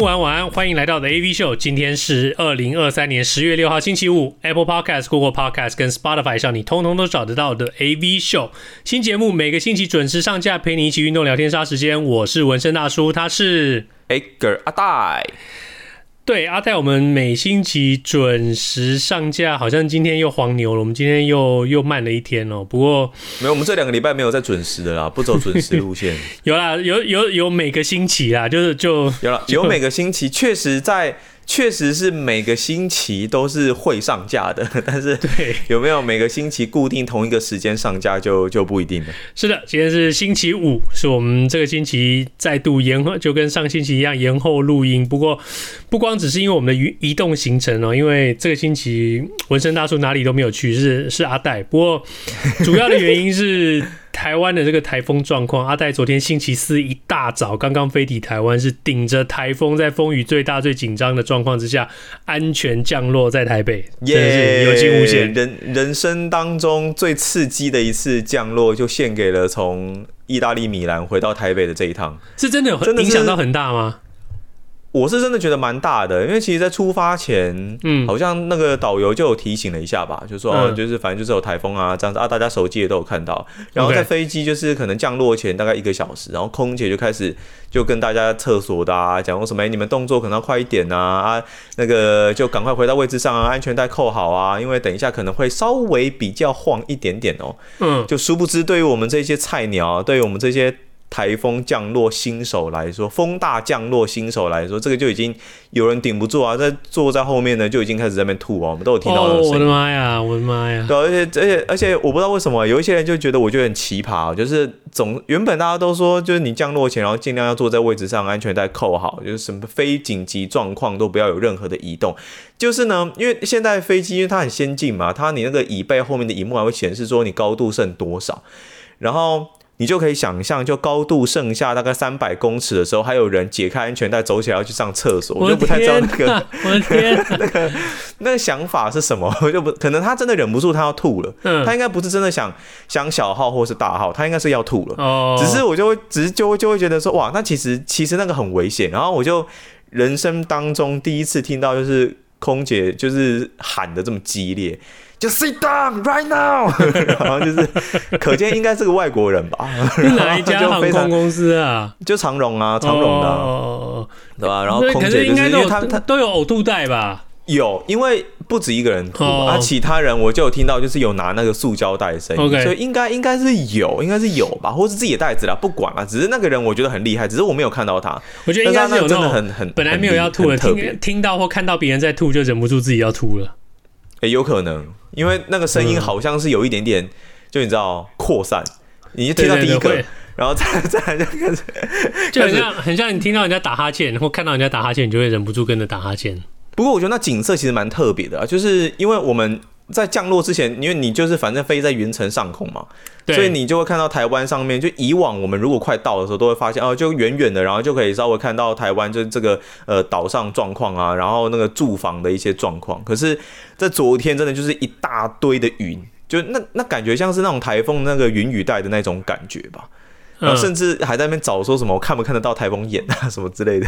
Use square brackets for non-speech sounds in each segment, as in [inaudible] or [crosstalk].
晚安，晚安，欢迎来到的 AV 秀。今天是二零二三年十月六号，星期五。Apple Podcast、Google Podcast 跟 Spotify 上，你通通都找得到的 AV 秀新节目，每个星期准时上架，陪你一起运动、聊天、杀时间。我是纹身大叔，他是 Edgar 阿呆。对，阿泰，我们每星期准时上架，好像今天又黄牛了，我们今天又又慢了一天哦。不过没有，我们这两个礼拜没有在准时的啦，不走准时路线。[laughs] 有啦，有有有每个星期啦，就是就有了，有每个星期，确实在。确实是每个星期都是会上架的，[laughs] 但是对有没有每个星期固定同一个时间上架就就不一定了。是的，今天是星期五，是我们这个星期再度延后，就跟上星期一样延后录音。不过不光只是因为我们的移移动行程哦，因为这个星期纹身大叔哪里都没有去，是是阿戴。不过主要的原因是。台湾的这个台风状况，阿戴昨天星期四一大早刚刚飞抵台湾，是顶着台风，在风雨最大、最紧张的状况之下，安全降落在台北，真的是有惊无险。人人生当中最刺激的一次降落，就献给了从意大利米兰回到台北的这一趟，是真的有影响到很大吗？我是真的觉得蛮大的，因为其实，在出发前，嗯，好像那个导游就有提醒了一下吧，就说，哦，就是反正就是有台风啊，这样子啊，大家手机也都有看到。然后在飞机就是可能降落前大概一个小时，然后空姐就开始就跟大家厕所的啊，讲说什么，欸，你们动作可能要快一点啊，啊，那个就赶快回到位置上啊，安全带扣好啊，因为等一下可能会稍微比较晃一点点哦。嗯，就殊不知，对于我们这些菜鸟，对于我们这些。台风降落新手来说，风大降落新手来说，这个就已经有人顶不住啊！在坐在后面呢，就已经开始在那边吐啊！我们都有听到的声音。哦，我的妈呀，我的妈呀！对，而且而且而且，我不知道为什么有一些人就觉得我觉得很奇葩，就是总原本大家都说，就是你降落前，然后尽量要坐在位置上，安全带扣好，就是什么非紧急状况都不要有任何的移动。就是呢，因为现在飞机因为它很先进嘛，它你那个椅背后面的荧幕还会显示说你高度剩多少，然后。你就可以想象，就高度剩下大概三百公尺的时候，还有人解开安全带走起来要去上厕所，我就不太知道那个我的天 [laughs] 那个那个想法是什么，我就不可能他真的忍不住他要吐了，嗯，他应该不是真的想想小号或是大号，他应该是要吐了，哦，只是我就会只是就会就会觉得说哇，那其实其实那个很危险，然后我就人生当中第一次听到就是空姐就是喊的这么激烈。就 sit down right now，[laughs] 然后就是，可见应该是个外国人吧？哪一家 [laughs] 航空公司啊？就长荣啊，长荣的，哦、对吧？然后空姐就是，因为他他都有呕吐袋吧？有，因为不止一个人吐，哦、啊，其他人我就有听到，就是有拿那个塑胶袋的声音，okay、所以应该应该是有，应该是有吧，或是自己的袋子啦，不管了，只是那个人我觉得很厉害，只是我没有看到他。我觉得应该是有真的很很本来没有要吐的，听听到或看到别人在吐，就忍不住自己要吐了。诶、欸，有可能，因为那个声音好像是有一点点，嗯、就你知道扩散，你就听到第一个，然后再再来就开始，[laughs] 就很像很像你听到人家打哈欠，然后看到人家打哈欠，你就会忍不住跟着打哈欠。不过我觉得那景色其实蛮特别的啊，就是因为我们。在降落之前，因为你就是反正飞在云层上空嘛，对所以你就会看到台湾上面。就以往我们如果快到的时候，都会发现哦，就远远的，然后就可以稍微看到台湾就是这个呃岛上状况啊，然后那个住房的一些状况。可是，在昨天真的就是一大堆的云，就那那感觉像是那种台风那个云雨带的那种感觉吧。然后甚至还在那边找说什么我看不看得到台风眼啊什么之类的。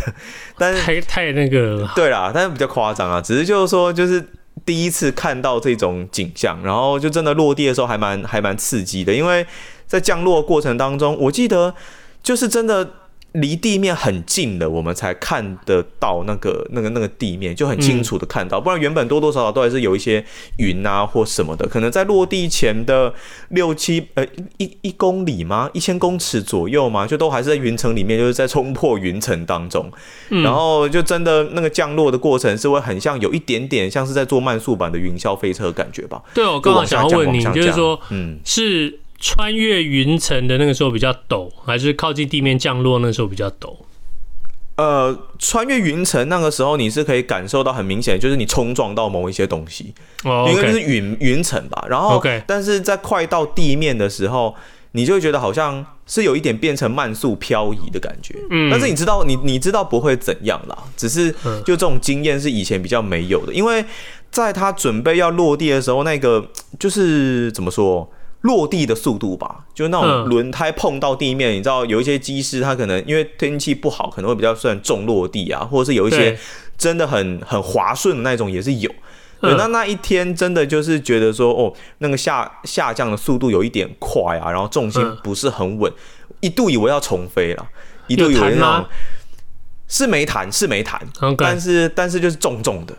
但是太太那个对啦，但是比较夸张啊，只是就是说就是。第一次看到这种景象，然后就真的落地的时候还蛮还蛮刺激的，因为在降落过程当中，我记得就是真的。离地面很近的，我们才看得到那个、那个、那个地面，就很清楚的看到。不然原本多多少少都还是有一些云啊或什么的，可能在落地前的六七呃一一公里吗？一千公尺左右吗？就都还是在云层里面，就是在冲破云层当中。然后就真的那个降落的过程是会很像有一点点像是在坐慢速版的云霄飞车的感觉吧？对，我刚刚想要问你，就是说，嗯，是。穿越云层的那个时候比较陡，还是靠近地面降落那个时候比较陡？呃，穿越云层那个时候，你是可以感受到很明显，就是你冲撞到某一些东西，哦、应该是云云层吧。然后.但是在快到地面的时候，你就会觉得好像是有一点变成慢速漂移的感觉。嗯，但是你知道，你你知道不会怎样啦，只是就这种经验是以前比较没有的，因为在他准备要落地的时候，那个就是怎么说？落地的速度吧，就那种轮胎碰到地面，嗯、你知道有一些机师他可能因为天气不好，可能会比较算重落地啊，或者是有一些真的很很滑顺的那种也是有。对，那那一天真的就是觉得说，哦，那个下下降的速度有一点快啊，然后重心不是很稳，一度以为要重飞了，一度以为那种是没弹是没弹.但是但是就是重重的。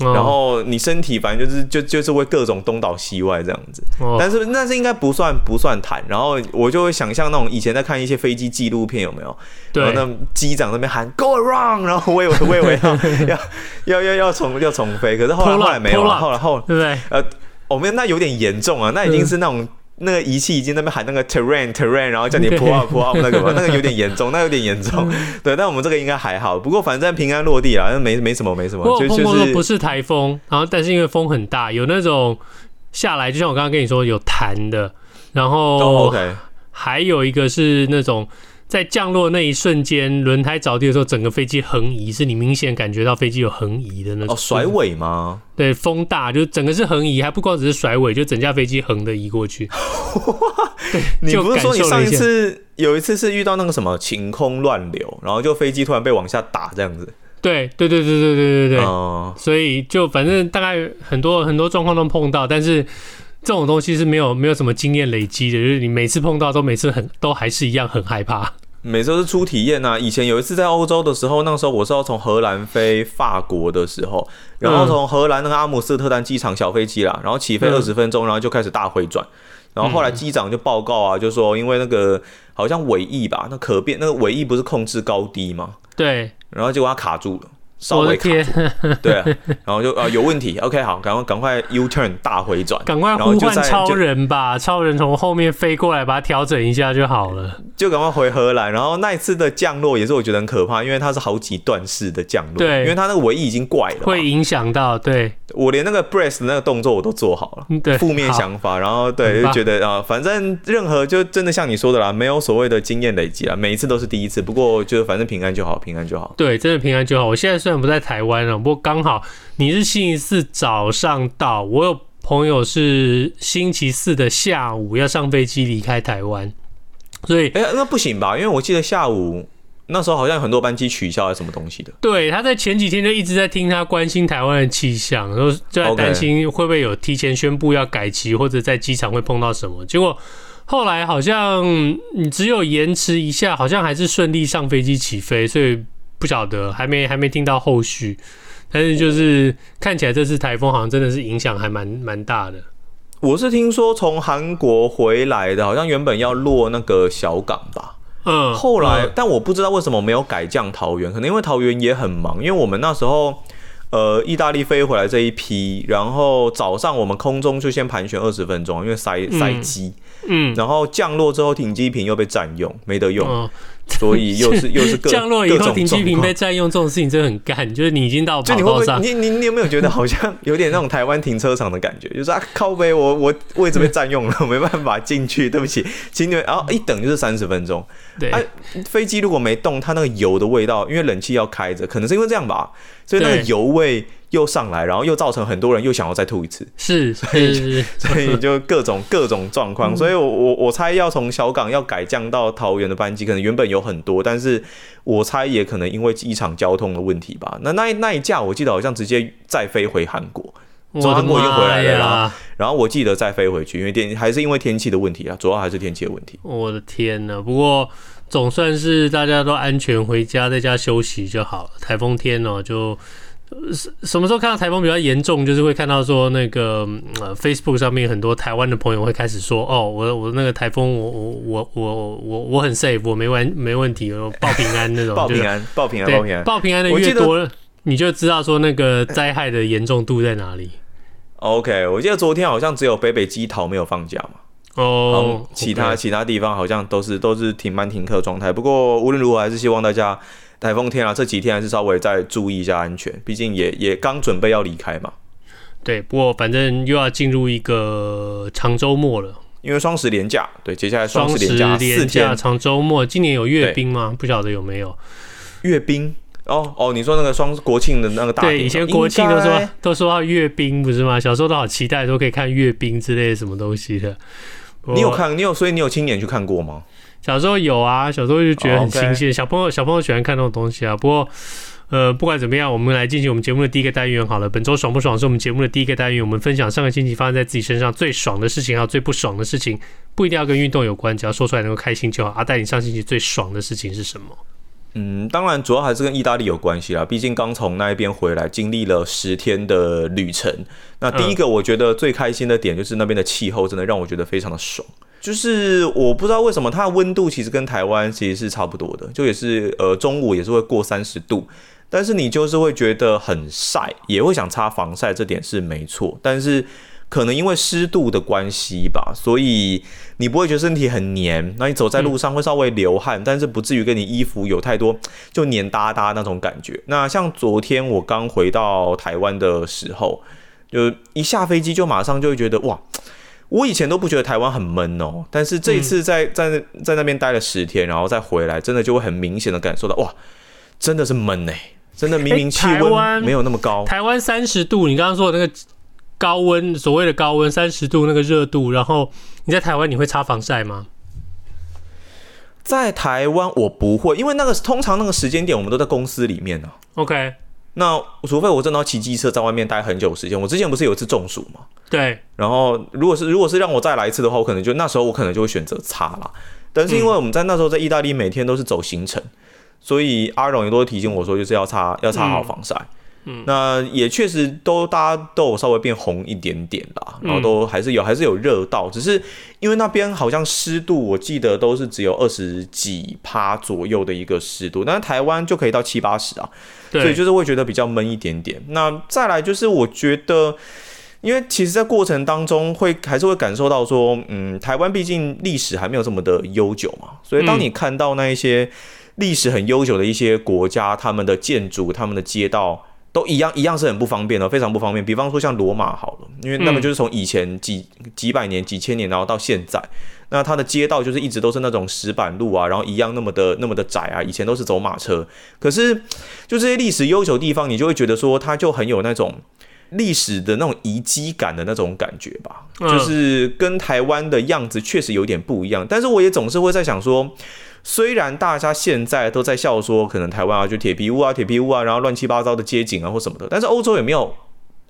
然后你身体反正就是就就是会各种东倒西歪这样子，但是那是应该不算不算弹。然后我就会想象那种以前在看一些飞机纪录片有没有？对，然后那机长那边喊 Go around，然后我以为我以为要 [laughs] 要要要重要重飞，可是后来后来没有了，后来后来对不对？呃，我们那有点严重啊，那已经是那种。那个仪器已经在那边喊那个 terrain terrain，然后叫你 [laughs] pull up pull up 那个嘛，那个有点严重，那有点严重。对，但我们这个应该还好。不过反正平安落地了，没没什么没什么。不过碰过不是台风，然后但是因为风很大，有那种下来，就像我刚刚跟你说有弹的，然后还有一个是那种。在降落那一瞬间，轮胎着地的时候，整个飞机横移，是你明显感觉到飞机有横移的那种。哦，甩尾吗？对，风大，就整个是横移，还不光只是甩尾，就整架飞机横的移过去。[laughs] 对，你不是说你上一次有一次是遇到那个什么晴空乱流，然后就飞机突然被往下打这样子？对，对，对，对，对，对，对，对。哦，所以就反正大概很多很多状况都碰到，但是。这种东西是没有没有什么经验累积的，就是你每次碰到都每次很都还是一样很害怕。每次都是初体验啊！以前有一次在欧洲的时候，那个时候我是要从荷兰飞法国的时候，然后从荷兰那个阿姆斯特丹机场小飞机啦，然后起飞二十分钟，然后就开始大回转，然后后来机长就报告啊，就说因为那个好像尾翼吧，那可变那个尾翼不是控制高低吗？对，然后结果它卡住了。稍微卡住，[laughs] 对啊，然后就啊有问题，OK 好，赶快赶快 U turn 大回转，赶快呼唤超人吧，超人从后面飞过来把它调整一下就好了，就赶快回荷兰。然后那一次的降落也是我觉得很可怕，因为它是好几段式的降落，对，因为它那个尾翼已经怪了，会影响到，对，我连那个 brace 那个动作我都做好了，对，负面想法，然后对就觉得啊，反正任何就真的像你说的啦，没有所谓的经验累积啦，每一次都是第一次，不过就反正平安就好，平安就好，对，真的平安就好。我现在虽然不在台湾了。不过刚好你是星期四早上到，我有朋友是星期四的下午要上飞机离开台湾，所以哎、欸，那不行吧？因为我记得下午那时候好像有很多班机取消还是什么东西的。对，他在前几天就一直在听他关心台湾的气象，然后就在担心会不会有提前宣布要改期，或者在机场会碰到什么。结果后来好像你只有延迟一下，好像还是顺利上飞机起飞，所以。不晓得，还没还没听到后续，但是就是看起来这次台风好像真的是影响还蛮蛮大的。我是听说从韩国回来的，好像原本要落那个小港吧，嗯，后来、嗯、但我不知道为什么没有改降桃园，可能因为桃园也很忙，因为我们那时候呃意大利飞回来这一批，然后早上我们空中就先盘旋二十分钟，因为塞塞机，嗯，然后降落之后停机坪又被占用，没得用。嗯 [laughs] 所以 [laughs] 又是又是降落以后停机坪被占用这种事情真的很干，就是你已经到就你会不会，你你你有没有觉得好像有点那种台湾停车场的感觉？就是啊靠北，我我位置被占用了，我没办法进去，对不起，请你们。然后一等就是三十分钟。对，啊，飞机如果没动，它那个油的味道，因为冷气要开着，可能是因为这样吧，所以那个油味。又上来，然后又造成很多人又想要再吐一次，是，所以 [laughs] 所以就各种各种状况，所以我 [laughs] 我我猜要从小港要改降到桃园的班机，可能原本有很多，但是我猜也可能因为机场交通的问题吧。那那那一架我记得好像直接再飞回韩国，从韩国又回来了，然后然后我记得再飞回去，因为天还是因为天气的问题啊，主要还是天气的问题。我的天呐，不过总算是大家都安全回家，在家休息就好了。台风天哦，就。什什么时候看到台风比较严重，就是会看到说那个呃 Facebook 上面很多台湾的朋友会开始说哦，我我那个台风我我我我我我很 safe，我没完没问题，我报平安那种，[laughs] 报平安报平安报平安报平安的越多，你就知道说那个灾害的严重度在哪里。OK，我记得昨天好像只有北北基桃没有放假嘛，哦，其他.其他地方好像都是都是停班停课状态。不过无论如何，还是希望大家。台风天啊，这几天还是稍微再注意一下安全，毕竟也也刚准备要离开嘛。对，不过反正又要进入一个长周末了，因为双十连假，对，接下来双十连假四天长周末，今年有阅兵吗？不晓得有没有阅兵。哦哦，你说那个双国庆的那个大对，以前国庆都说都说要阅兵不是吗？小时候都好期待，都可以看阅兵之类的什么东西的。你有看？你有？所以你有亲眼去看过吗？小时候有啊，小时候就觉得很新鲜。小朋友小朋友喜欢看那种东西啊。不过呃，不管怎么样，我们来进行我们节目的第一个单元好了。本周爽不爽是我们节目的第一个单元，我们分享上个星期发生在自己身上最爽的事情，还有最不爽的事情，不一定要跟运动有关，只要说出来能够开心就好。阿戴，你上星期最爽的事情是什么？嗯，当然主要还是跟意大利有关系啦。毕竟刚从那一边回来，经历了十天的旅程。那第一个我觉得最开心的点就是那边的气候真的让我觉得非常的爽。就是我不知道为什么它的温度其实跟台湾其实是差不多的，就也是呃中午也是会过三十度，但是你就是会觉得很晒，也会想擦防晒，这点是没错。但是可能因为湿度的关系吧，所以你不会觉得身体很黏。那你走在路上会稍微流汗，但是不至于跟你衣服有太多就黏哒哒那种感觉。那像昨天我刚回到台湾的时候，就一下飞机就马上就会觉得哇，我以前都不觉得台湾很闷哦，但是这一次在在在那边待了十天，然后再回来，真的就会很明显的感受到哇，真的是闷哎，真的明明气温没有那么高，台湾三十度，你刚刚说的那个。高温，所谓的高温三十度那个热度，然后你在台湾你会擦防晒吗？在台湾我不会，因为那个通常那个时间点我们都在公司里面呢、啊。OK，那除非我真的要骑机车在外面待很久时间，我之前不是有一次中暑嘛？对。然后如果是如果是让我再来一次的话，我可能就那时候我可能就会选择擦啦。但是因为我们在那时候在意大利每天都是走行程，嗯、所以阿荣也都会提醒我说就是要擦要擦好防晒。嗯嗯，那也确实都大家都有稍微变红一点点啦，然后都还是有还是有热到，只是因为那边好像湿度我记得都是只有二十几趴左右的一个湿度，但是台湾就可以到七八十啊，所以就是会觉得比较闷一点点。那再来就是我觉得，因为其实在过程当中会还是会感受到说，嗯，台湾毕竟历史还没有这么的悠久嘛，所以当你看到那一些历史很悠久的一些国家，他们的建筑、他们的街道。都一样，一样是很不方便的，非常不方便。比方说像罗马好了，因为那么就是从以前几几百年、几千年，然后到现在，那它的街道就是一直都是那种石板路啊，然后一样那么的那么的窄啊。以前都是走马车，可是就这些历史悠久的地方，你就会觉得说它就很有那种历史的那种遗迹感的那种感觉吧，就是跟台湾的样子确实有点不一样。但是我也总是会在想说。虽然大家现在都在笑说，可能台湾啊就铁皮屋啊铁皮屋啊，然后乱七八糟的街景啊或什么的，但是欧洲也没有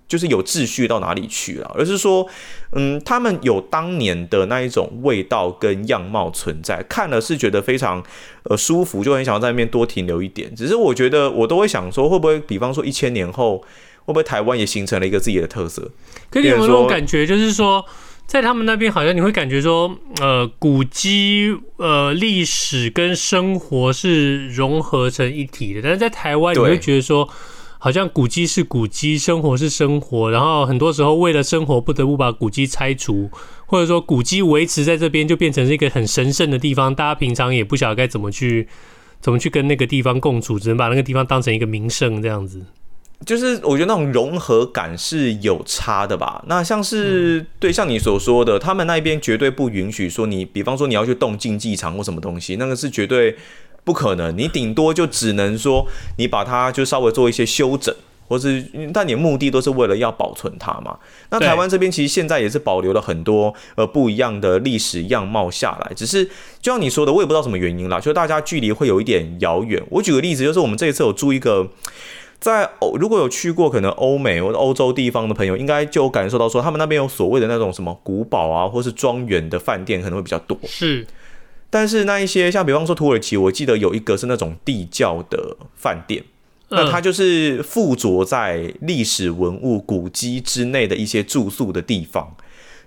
就是有秩序到哪里去了，而是说，嗯，他们有当年的那一种味道跟样貌存在，看了是觉得非常呃舒服，就很想要在那边多停留一点。只是我觉得我都会想说，会不会比方说一千年后，会不会台湾也形成了一个自己的特色？可你有没有那种感觉，就是说？在他们那边，好像你会感觉说，呃，古迹、呃，历史跟生活是融合成一体的。但是在台湾，你会觉得说，好像古迹是古迹，生活是生活，然后很多时候为了生活，不得不把古迹拆除，或者说古迹维持在这边，就变成是一个很神圣的地方。大家平常也不晓得该怎么去，怎么去跟那个地方共处，只能把那个地方当成一个名胜这样子。就是我觉得那种融合感是有差的吧。那像是对像你所说的，他们那边绝对不允许说你，比方说你要去动竞技场或什么东西，那个是绝对不可能。你顶多就只能说你把它就稍微做一些修整，或是但你的目的都是为了要保存它嘛。那台湾这边其实现在也是保留了很多呃不一样的历史样貌下来，只是就像你说的，我也不知道什么原因啦，就大家距离会有一点遥远。我举个例子，就是我们这一次有住一个。在欧如果有去过可能欧美或者欧洲地方的朋友，应该就有感受到说，他们那边有所谓的那种什么古堡啊，或是庄园的饭店可能会比较多。是，但是那一些像比方说土耳其，我记得有一个是那种地窖的饭店，那它就是附着在历史文物古迹之内的一些住宿的地方。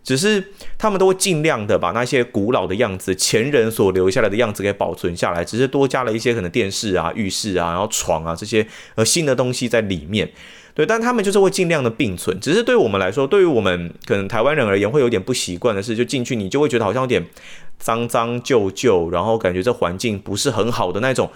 只是他们都会尽量的把那些古老的样子、前人所留下来的样子给保存下来，只是多加了一些可能电视啊、浴室啊、然后床啊这些呃新的东西在里面。对，但他们就是会尽量的并存。只是对我们来说，对于我们可能台湾人而言，会有点不习惯的是，就进去你就会觉得好像有点脏脏旧旧，然后感觉这环境不是很好的那种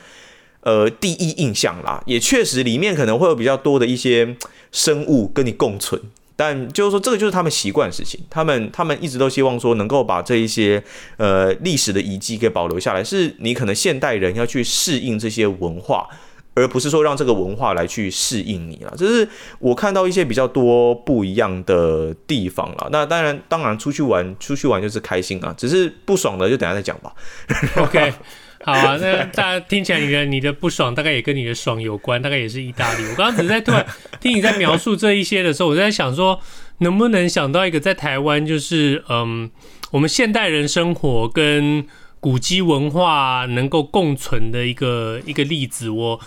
呃第一印象啦，也确实里面可能会有比较多的一些生物跟你共存。但就是说，这个就是他们习惯的事情。他们他们一直都希望说，能够把这一些呃历史的遗迹给保留下来。是你可能现代人要去适应这些文化，而不是说让这个文化来去适应你了。这是我看到一些比较多不一样的地方了。那当然，当然出去玩，出去玩就是开心啊。只是不爽的就等下再讲吧。OK。[laughs] 好啊，那大家听起来你的你的不爽大概也跟你的爽有关，大概也是意大利。我刚刚只是在突然听你在描述这一些的时候，我在想说，能不能想到一个在台湾，就是嗯，我们现代人生活跟古迹文化能够共存的一个一个例子。我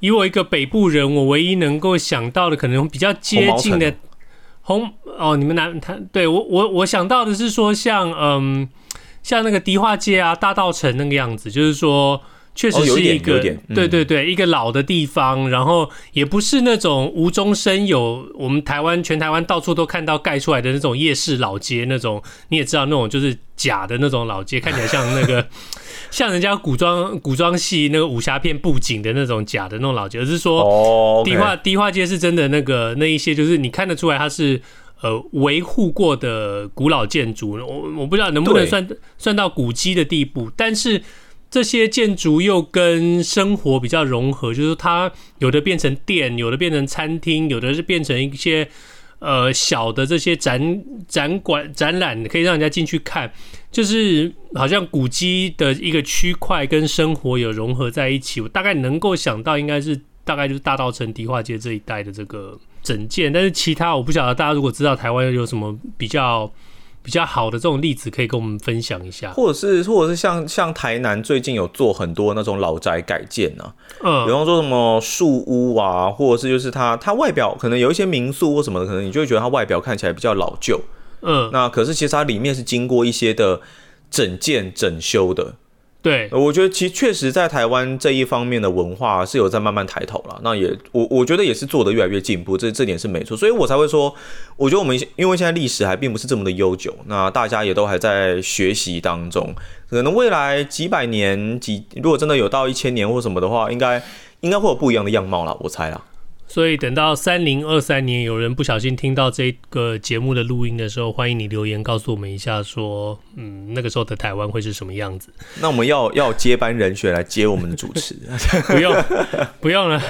以我一个北部人，我唯一能够想到的可能比较接近的红哦，你们南他对我我我想到的是说像嗯。像那个迪化街啊，大稻城那个样子，就是说，确实是一个，对对对，一个老的地方，然后也不是那种无中生有，我们台湾全台湾到处都看到盖出来的那种夜市老街那种，你也知道那种就是假的那种老街，看起来像那个 [laughs] 像人家古装古装戏那个武侠片布景的那种假的那种老街，而是说，迪化迪化街是真的那个那一些，就是你看得出来它是。呃，维护过的古老建筑，我我不知道能不能算算到古迹的地步，但是这些建筑又跟生活比较融合，就是它有的变成店，有的变成餐厅，有的是变成一些呃小的这些展展馆展览，可以让人家进去看，就是好像古迹的一个区块跟生活有融合在一起。我大概能够想到，应该是大概就是大道城迪化街这一带的这个。整件，但是其他我不晓得。大家如果知道台湾有什么比较比较好的这种例子，可以跟我们分享一下。或者是，或者是像像台南最近有做很多那种老宅改建呢、啊，嗯，比方说什么树屋啊，或者是就是它它外表可能有一些民宿或什么的，可能你就会觉得它外表看起来比较老旧，嗯，那可是其实它里面是经过一些的整建整修的。对，我觉得其实确实在台湾这一方面的文化是有在慢慢抬头了。那也我我觉得也是做得越来越进步，这这点是没错。所以我才会说，我觉得我们因为现在历史还并不是这么的悠久，那大家也都还在学习当中。可能未来几百年几，如果真的有到一千年或什么的话，应该应该会有不一样的样貌了，我猜啦。所以等到三零二三年，有人不小心听到这个节目的录音的时候，欢迎你留言告诉我们一下，说，嗯，那个时候的台湾会是什么样子？那我们要 [laughs] 要接班人选来接我们的主持，[laughs] 不用，不用了，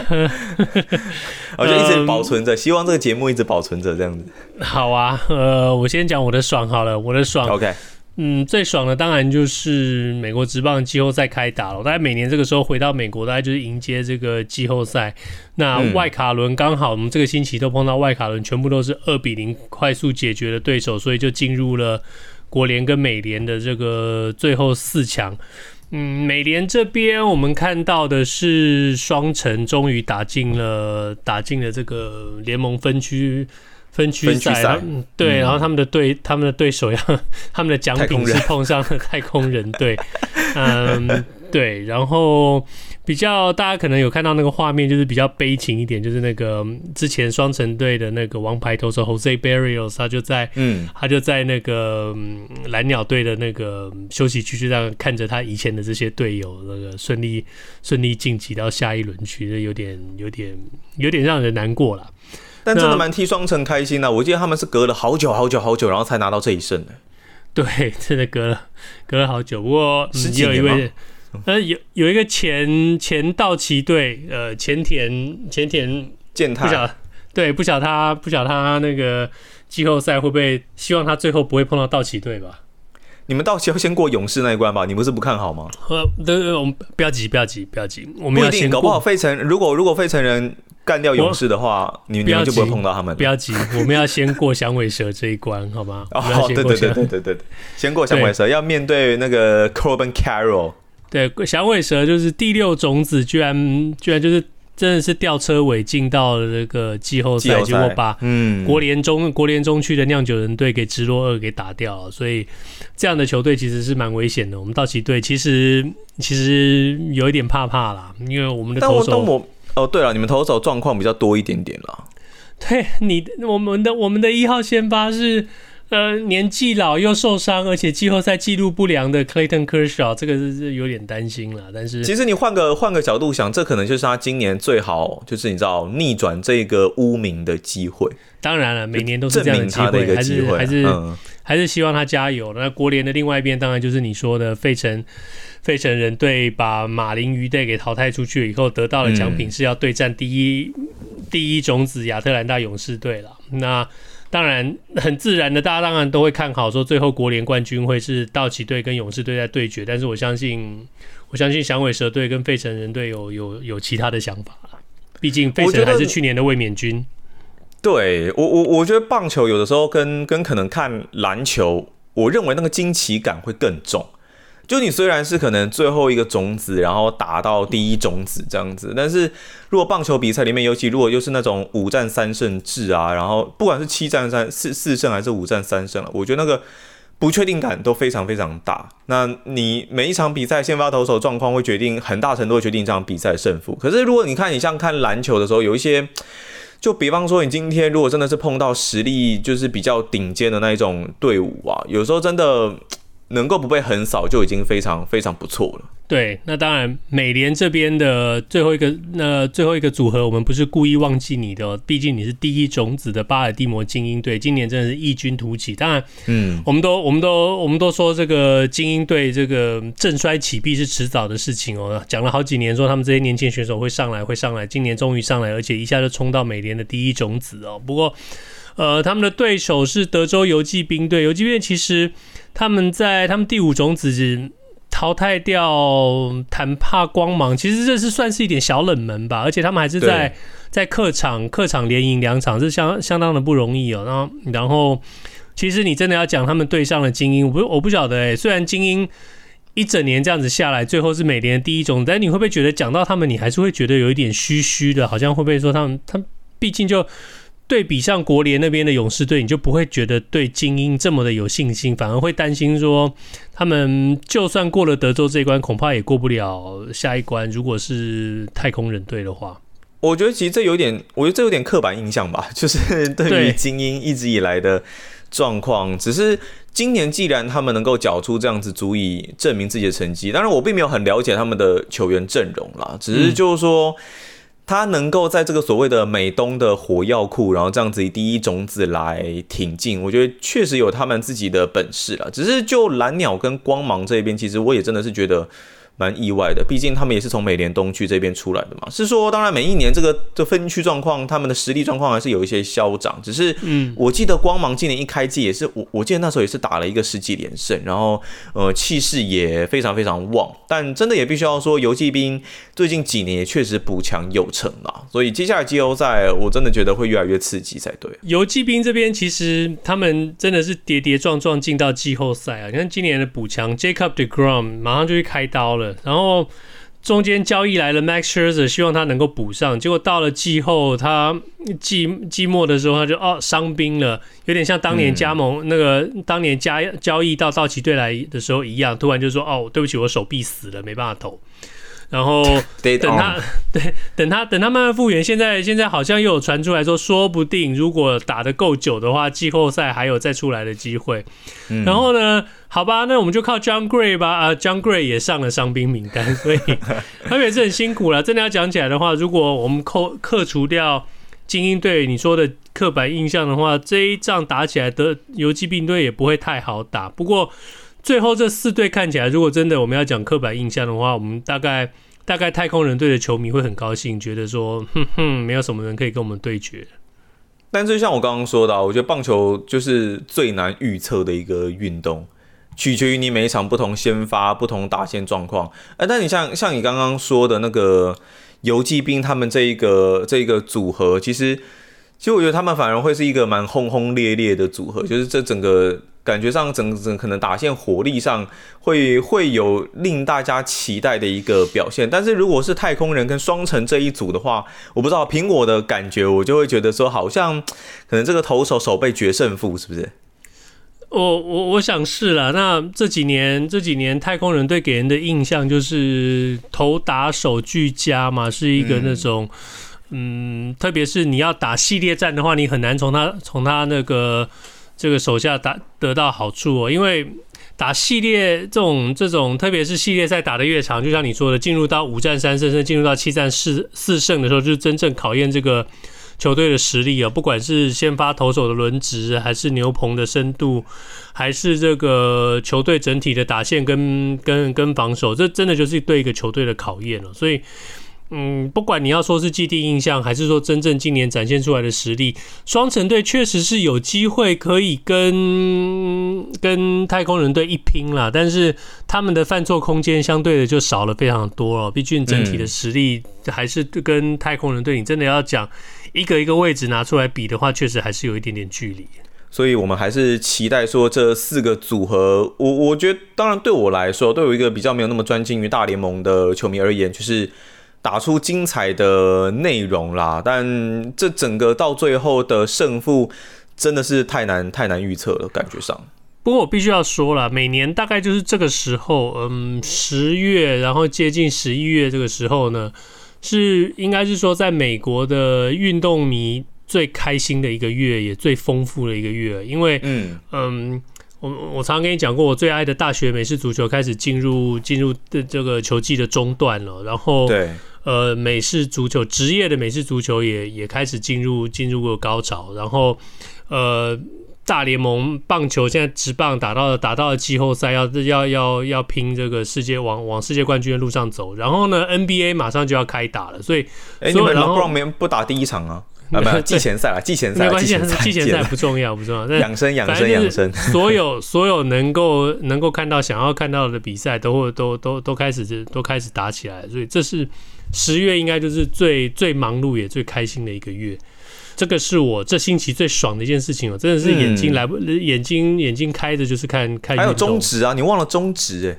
[laughs] 我就一直保存着，希望这个节目一直保存着这样子。好啊，呃，我先讲我的爽好了，我的爽，OK。嗯，最爽的当然就是美国职棒季后赛开打了。大概每年这个时候回到美国，大概就是迎接这个季后赛。那外卡轮刚好我们这个星期都碰到外卡轮，全部都是二比零快速解决的对手，所以就进入了国联跟美联的这个最后四强。嗯，美联这边我们看到的是双城终于打进了打进了这个联盟分区。分区赛，对，然后他们的对，他们的对手要，[laughs] 他们的奖品是碰上了太空人队，嗯，对，然后比较大家可能有看到那个画面，就是比较悲情一点，就是那个之前双城队的那个王牌投手 Jose Barrios，他就在，嗯，他就在那个蓝鸟队的那个休息区，就这样看着他以前的这些队友那个顺利顺利晋级到下一轮去，就有点有点有点让人难过了。但真的蛮替双城开心的，我记得他们是隔了好久好久好久，然后才拿到这一胜的。[laughs] 对，真的隔了隔了好久。不过十几年吗？呃，有有一个前前道奇队，呃，前田前田健太，不晓对，不晓他不晓他那个季后赛会不会？希望他最后不会碰到道奇队吧？你们道奇要先过勇士那一关吧？你不是不看好吗？呃，对，我们不要急，不要急，不要急，我们要先搞不好费城，如果如果费城人。干掉勇士的话，你们你们就不会碰到他们。不要急，我们要先过响尾蛇这一关，[laughs] 好吗？哦，对对对对对对，先过响尾蛇，要面对那个 Corbin Carroll。对，响尾蛇就是第六种子，居然居然就是真的是吊车尾进到了这个季后赛，结果把嗯国联中国联中区的酿酒人队给直落二给打掉了，所以这样的球队其实是蛮危险的。我们道奇队其实其实有一点怕怕啦，因为我们的投手。哦，对了，你们投手状况比较多一点点啦。对，你我们的我们的一号先发是呃，年纪老又受伤，而且季后赛记录不良的 Clayton Kershaw，这个是有点担心了。但是，其实你换个换个角度想，这可能就是他今年最好，就是你知道逆转这个污名的机会。当然了，每年都是这样的机会，会还是还是、嗯、还是希望他加油。那国联的另外一边，当然就是你说的费城，费城人队把马林鱼队给淘汰出去以后，得到的奖品是要对战第一、嗯、第一种子亚特兰大勇士队了。那当然，很自然的，大家当然都会看好说，最后国联冠军会是道奇队跟勇士队在对决。但是我相信，我相信响尾蛇队跟费城人队有有有其他的想法。毕竟费城还是去年的卫冕军。对我我我觉得棒球有的时候跟跟可能看篮球，我认为那个惊奇感会更重。就你虽然是可能最后一个种子，然后打到第一种子这样子，但是如果棒球比赛里面，尤其如果又是那种五战三胜制啊，然后不管是七战三四四胜还是五战三胜了，我觉得那个不确定感都非常非常大。那你每一场比赛先发投手状况会决定很大程度决定这场比赛胜负。可是如果你看你像看篮球的时候，有一些，就比方说你今天如果真的是碰到实力就是比较顶尖的那一种队伍啊，有时候真的。能够不被横扫就已经非常非常不错了。对，那当然，美联这边的最后一个那最后一个组合，我们不是故意忘记你的哦，毕竟你是第一种子的巴尔的摩精英队，今年真的是异军突起。当然，嗯，我们都我们都我们都说这个精英队这个振衰起必是迟早的事情哦，讲了好几年说他们这些年轻选手会上来会上来，今年终于上来，而且一下就冲到美联的第一种子哦。不过，呃，他们的对手是德州游骑兵队，游骑兵队其实。他们在他们第五种子淘汰掉坦帕光芒，其实这是算是一点小冷门吧，而且他们还是在在客场客场连赢两场，是相相当的不容易哦。然后然后，其实你真的要讲他们对上了精英，我不我不晓得哎。虽然精英一整年这样子下来，最后是美联的第一种，但你会不会觉得讲到他们，你还是会觉得有一点虚虚的，好像会不会说他们他们毕竟就。对比上国联那边的勇士队，你就不会觉得对精英这么的有信心，反而会担心说，他们就算过了德州这一关，恐怕也过不了下一关。如果是太空人队的话，我觉得其实这有点，我觉得这有点刻板印象吧，就是对于精英一直以来的状况。只是今年既然他们能够缴出这样子足以证明自己的成绩，当然我并没有很了解他们的球员阵容啦，只是就是说。嗯他能够在这个所谓的美东的火药库，然后这样子以第一种子来挺进，我觉得确实有他们自己的本事了。只是就蓝鸟跟光芒这边，其实我也真的是觉得。蛮意外的，毕竟他们也是从美联东区这边出来的嘛。是说，当然每一年这个这分区状况，他们的实力状况还是有一些消长。只是，嗯，我记得光芒今年一开季也是，我我记得那时候也是打了一个十几连胜，然后呃气势也非常非常旺。但真的也必须要说，游骑兵最近几年也确实补强有成啦。所以接下来季后赛，我真的觉得会越来越刺激才对。游骑兵这边其实他们真的是跌跌撞撞进到季后赛啊！你看今年的补强，Jacob deGrom 马上就去开刀了。然后中间交易来了 Max Scherzer，希望他能够补上。结果到了季后，他季季末的时候，他就哦伤兵了，有点像当年加盟、嗯、那个当年加交易到道奇队来的时候一样，突然就说哦对不起，我手臂死了，没办法投。然后 [laughs] 等他，对，等他，等他慢慢复原。现在，现在好像又有传出来说，说不定如果打得够久的话，季后赛还有再出来的机会。然后呢，好吧，那我们就靠 Jon Gray 吧。啊，Jon Gray 也上了伤兵名单，[laughs] 所以 [laughs] 他们也是很辛苦了。真的要讲起来的话，如果我们扣克除掉精英队你说的刻板印象的话，这一仗打起来的游击兵队也不会太好打。不过。最后这四队看起来，如果真的我们要讲刻板印象的话，我们大概大概太空人队的球迷会很高兴，觉得说，哼哼，没有什么人可以跟我们对决。但就像我刚刚说的，我觉得棒球就是最难预测的一个运动，取决于你每一场不同先发、不同打线状况。哎，但你像像你刚刚说的那个游骑兵，他们这一个这一个组合，其实其实我觉得他们反而会是一个蛮轰轰烈烈的组合，就是这整个。感觉上整整可能打线火力上会会有令大家期待的一个表现，但是如果是太空人跟双城这一组的话，我不知道凭我的感觉，我就会觉得说好像可能这个投手手背决胜负是不是？我我我想是了。那这几年这几年太空人队给人的印象就是投打手俱佳嘛，是一个那种嗯，嗯，特别是你要打系列战的话，你很难从他从他那个。这个手下打得到好处哦，因为打系列这种这种，特别是系列赛打得越长，就像你说的，进入到五战三胜，甚至进入到七战四四胜的时候，就是真正考验这个球队的实力啊。不管是先发投手的轮值，还是牛棚的深度，还是这个球队整体的打线跟跟跟防守，这真的就是对一个球队的考验了。所以。嗯，不管你要说是既定印象，还是说真正今年展现出来的实力，双城队确实是有机会可以跟跟太空人队一拼啦。但是他们的犯错空间相对的就少了非常多了。毕竟整体的实力还是跟太空人队，你真的要讲一个一个位置拿出来比的话，确实还是有一点点距离。所以我们还是期待说这四个组合，我我觉得，当然对我来说，对我一个比较没有那么专精于大联盟的球迷而言，就是。打出精彩的内容啦，但这整个到最后的胜负真的是太难太难预测了，感觉上。不过我必须要说了，每年大概就是这个时候，嗯，十月，然后接近十一月这个时候呢，是应该是说在美国的运动迷最开心的一个月，也最丰富的一个月，因为嗯。嗯。我我常常跟你讲过，我最爱的大学美式足球开始进入进入的这个球季的中段了，然后对，呃，美式足球职业的美式足球也也开始进入进入过高潮，然后呃，大联盟棒球现在直棒打到了打到了季后赛，要要要要拼这个世界往往世界冠军的路上走，然后呢，NBA 马上就要开打了，所以哎，你们 LeBron 不打第一场啊？[laughs] 啊，没有季前赛啊，季前赛没关系，季前赛不重要，不重要。养生，养生，养生。[laughs] [laughs] 所有所有能够能够看到、想要看到的比赛，都会都都都开始都开始打起来。所以这是十月，应该就是最最忙碌也最开心的一个月。这个是我这星期最爽的一件事情哦，真的是眼睛来不、嗯、眼睛眼睛开着就是看看。还有中指啊，你忘了中指哎。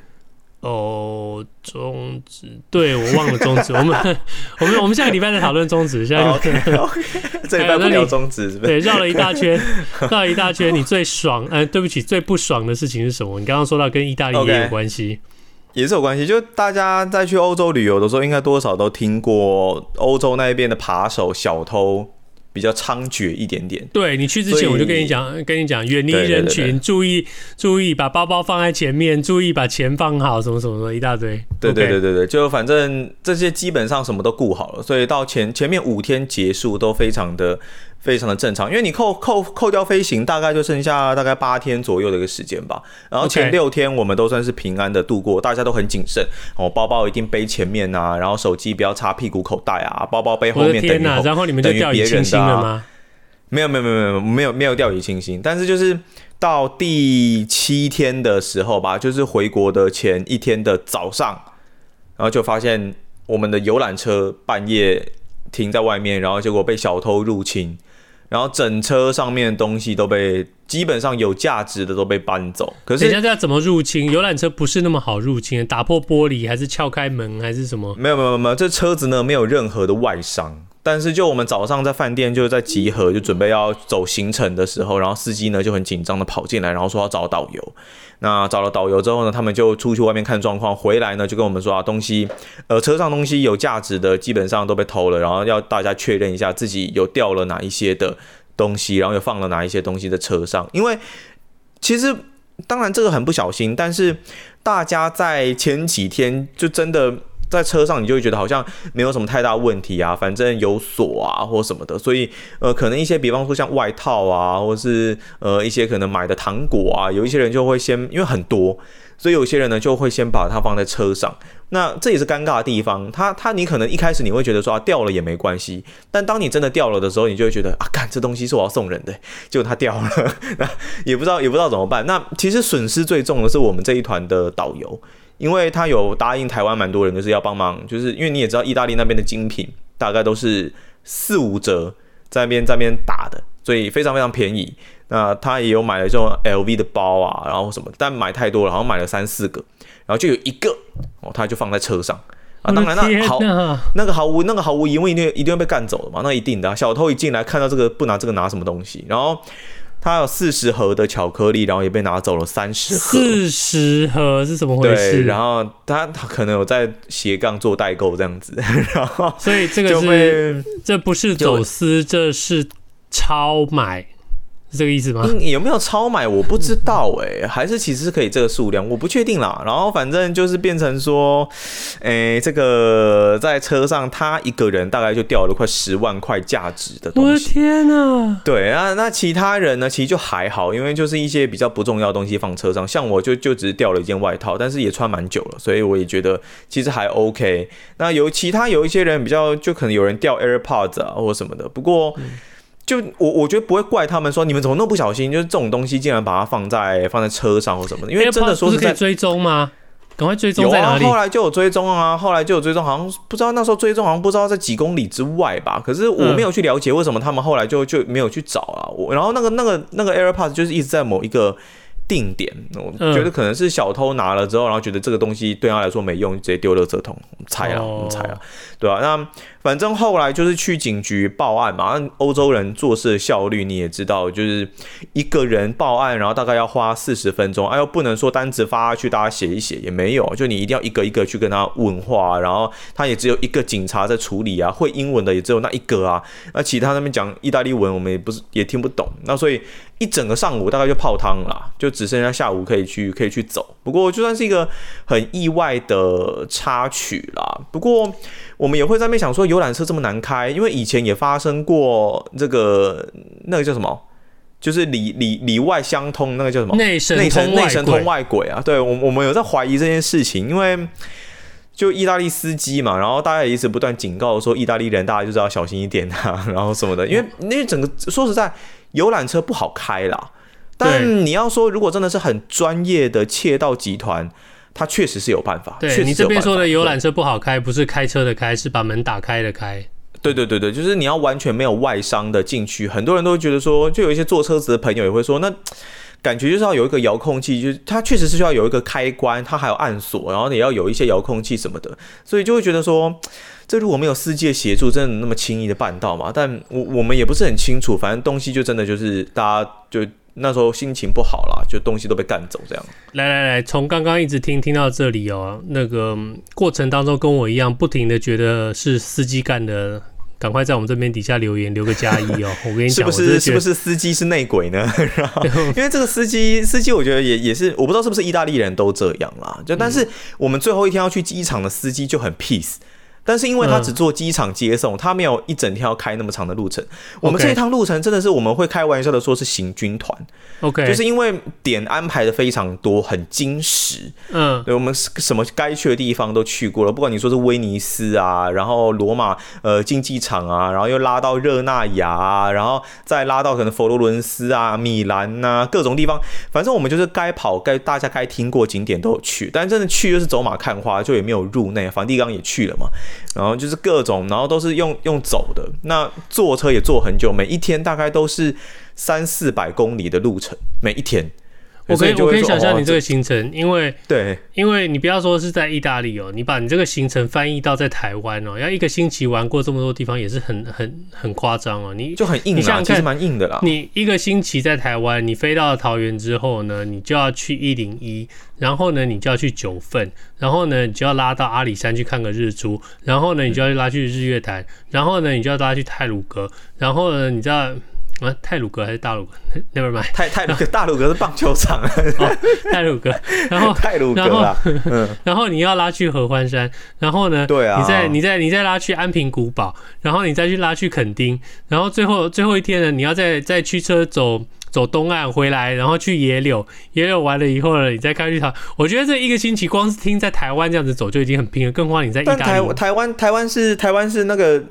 哦，中指，对，我忘了中指。我们 [laughs] [laughs] 我们我们下个礼拜再讨论中指。下个 OK OK，[laughs] 这礼拜不聊中指，对，绕了一大圈，绕了一大圈。你最爽，呃，对不起，最不爽的事情是什么？你刚刚说到跟意大利也有关系，okay, 也是有关系。就大家在去欧洲旅游的时候，应该多少都听过欧洲那边的扒手、小偷。比较猖獗一点点。对，你去之前我就跟你讲，跟你讲，远离人群，注意注意把包包放在前面，注意把钱放好，什么什么什么一大堆。对对对对对，就反正这些基本上什么都顾好了，所以到前前面五天结束都非常的。非常的正常，因为你扣扣扣掉飞行，大概就剩下大概八天左右的一个时间吧。然后前六天我们都算是平安的度过，大家都很谨慎，哦，包包一定背前面啊，然后手机不要插屁股口袋啊，包包背后面等于。天哪！然后你们就掉以轻心了吗？没有没有没有没有没有没有掉以轻心，但是就是到第七天的时候吧，就是回国的前一天的早上，然后就发现我们的游览车半夜停在外面，然后结果被小偷入侵。然后整车上面的东西都被基本上有价值的都被搬走。可是，等一下这要怎么入侵？游览车不是那么好入侵，打破玻璃还是撬开门还是什么？没有没有没有，这车子呢没有任何的外伤。但是就我们早上在饭店就是在集合，就准备要走行程的时候，然后司机呢就很紧张的跑进来，然后说要找导游。那找了导游之后呢，他们就出去外面看状况，回来呢就跟我们说啊，东西，呃，车上东西有价值的基本上都被偷了，然后要大家确认一下自己有掉了哪一些的东西，然后又放了哪一些东西在车上。因为其实当然这个很不小心，但是大家在前几天就真的。在车上，你就会觉得好像没有什么太大问题啊，反正有锁啊或什么的，所以呃，可能一些比方说像外套啊，或是呃一些可能买的糖果啊，有一些人就会先因为很多，所以有些人呢就会先把它放在车上。那这也是尴尬的地方，他他你可能一开始你会觉得说啊掉了也没关系，但当你真的掉了的时候，你就会觉得啊，干这东西是我要送人的，结果它掉了，[laughs] 那也不知道也不知道怎么办。那其实损失最重的是我们这一团的导游。因为他有答应台湾蛮多人，就是要帮忙，就是因为你也知道，意大利那边的精品大概都是四五折在那边在那边打的，所以非常非常便宜。那他也有买了这种 LV 的包啊，然后什么，但买太多了，好像买了三四个，然后就有一个哦，他就放在车上啊。当然那好，那个毫无那个毫无疑问一定一定要被干走了嘛，那一定的啊。小偷一进来看到这个不拿这个拿什么东西，然后。他有四十盒的巧克力，然后也被拿走了三十盒。四十盒是怎么回事？对，然后他他可能有在斜杠做代购这样子，[laughs] 然后所以这个是这不是走私，这是超买，是这个意思吗？有没有超买我不知道哎、欸，[laughs] 还是其实是可以这个数量，我不确定啦。然后反正就是变成说，哎、欸，这个在车上他一个人大概就掉了快十万块价值的东西。我的天哪！对啊，那其他人呢？其实就还好，因为就是一些比较不重要的东西放车上，像我就就只是掉了一件外套，但是也穿蛮久了，所以我也觉得其实还 OK。那有其他有一些人比较，就可能有人掉 AirPods 啊或什么的，不过。嗯就我我觉得不会怪他们说，你们怎么那么不小心，就是这种东西竟然把它放在放在车上或什么的，因为真的说是在追踪吗？赶快追踪在哪里？有啊，后来就有追踪啊，后来就有追踪，好像不知道那时候追踪好像不知道在几公里之外吧。可是我没有去了解为什么他们后来就就没有去找啊。我然后那个那个那个 AirPods 就是一直在某一个。定点，我觉得可能是小偷拿了之后，然后觉得这个东西对他来说没用，直接丢垃圾桶，猜啊，我们猜啊，对吧？那反正后来就是去警局报案嘛。欧洲人做事效率你也知道，就是一个人报案，然后大概要花四十分钟，哎又不能说单子发下去，大家写一写也没有，就你一定要一个一个去跟他问话，然后他也只有一个警察在处理啊，会英文的也只有那一个啊，那其他那边讲意大利文，我们也不是也听不懂，那所以。一整个上午大概就泡汤了，就只剩下下午可以去可以去走。不过就算是一个很意外的插曲啦。不过我们也会在那边想说，游览车这么难开，因为以前也发生过这个那个叫什么，就是里里里外相通那个叫什么？内神内神内神通外鬼啊。对，我我们有在怀疑这件事情，因为就意大利司机嘛，然后大家也一直不断警告说，意大利人大家就是要小心一点啊，[laughs] 然后什么的，因为因为整个说实在。游览车不好开啦，但你要说如果真的是很专业的窃盗集团，他确实是有办法。对，你这边说的游览车不好开，不是开车的开，是把门打开的开。对对对对，就是你要完全没有外伤的进去，很多人都会觉得说，就有一些坐车子的朋友也会说，那感觉就是要有一个遥控器，就是它确实是需要有一个开关，它还有按锁，然后你要有一些遥控器什么的，所以就会觉得说。这如果没有司机的协助，真的那么轻易的办到吗？但我我们也不是很清楚，反正东西就真的就是大家就那时候心情不好啦，就东西都被干走这样。来来来，从刚刚一直听听到这里哦，那个过程当中跟我一样，不停的觉得是司机干的，赶快在我们这边底下留言留个加一哦。[laughs] 我跟你讲，是不是是不是司机是内鬼呢？[laughs] 因为这个司机司机，我觉得也也是，我不知道是不是意大利人都这样啦。就但是我们最后一天要去机场的司机就很 peace。但是因为他只做机场接送，他没有一整天要开那么长的路程。我们这一趟路程真的是我们会开玩笑的说是行军团，OK，就是因为点安排的非常多，很精实。嗯，对，我们什么该去的地方都去过了，不管你说是威尼斯啊，然后罗马呃竞技场啊，然后又拉到热那亚啊，然后再拉到可能佛罗伦斯啊、米兰呐各种地方，反正我们就是该跑该大家该听过景点都有去，但真的去就是走马看花，就也没有入内，梵蒂冈也去了嘛。然后就是各种，然后都是用用走的，那坐车也坐很久，每一天大概都是三四百公里的路程，每一天。我可以我可以想象你这个行程，因为对，因为你不要说是在意大利哦，你把你这个行程翻译到在台湾哦，要一个星期玩过这么多地方，也是很很很夸张哦。你就很硬，你想想看，其实蛮硬的啦。你一个星期在台湾，你飞到了桃园之后呢，你就要去一零一，然后呢，你就要去九份，然后呢，你就要拉到阿里山去看个日出，然后呢，你就要拉去日月潭，然后呢，你就要拉去泰鲁阁，然后呢，你知道。啊，泰鲁阁还是大鲁阁？[laughs] Never mind，太太鲁阁，大鲁阁是棒球场啊。哦，太鲁阁，然后 [laughs] 泰鲁阁啊，嗯，[laughs] 然后你要拉去合欢山，然后呢，对啊，你再你再你再拉去安平古堡，然后你再去拉去垦丁，然后最后最后一天呢，你要再再驱车走走东岸回来，然后去野柳，野柳完了以后呢，你再开去台。我觉得这一个星期光是听在台湾这样子走就已经很拼了，更何况你在意大利。台台湾台湾是台湾是那个。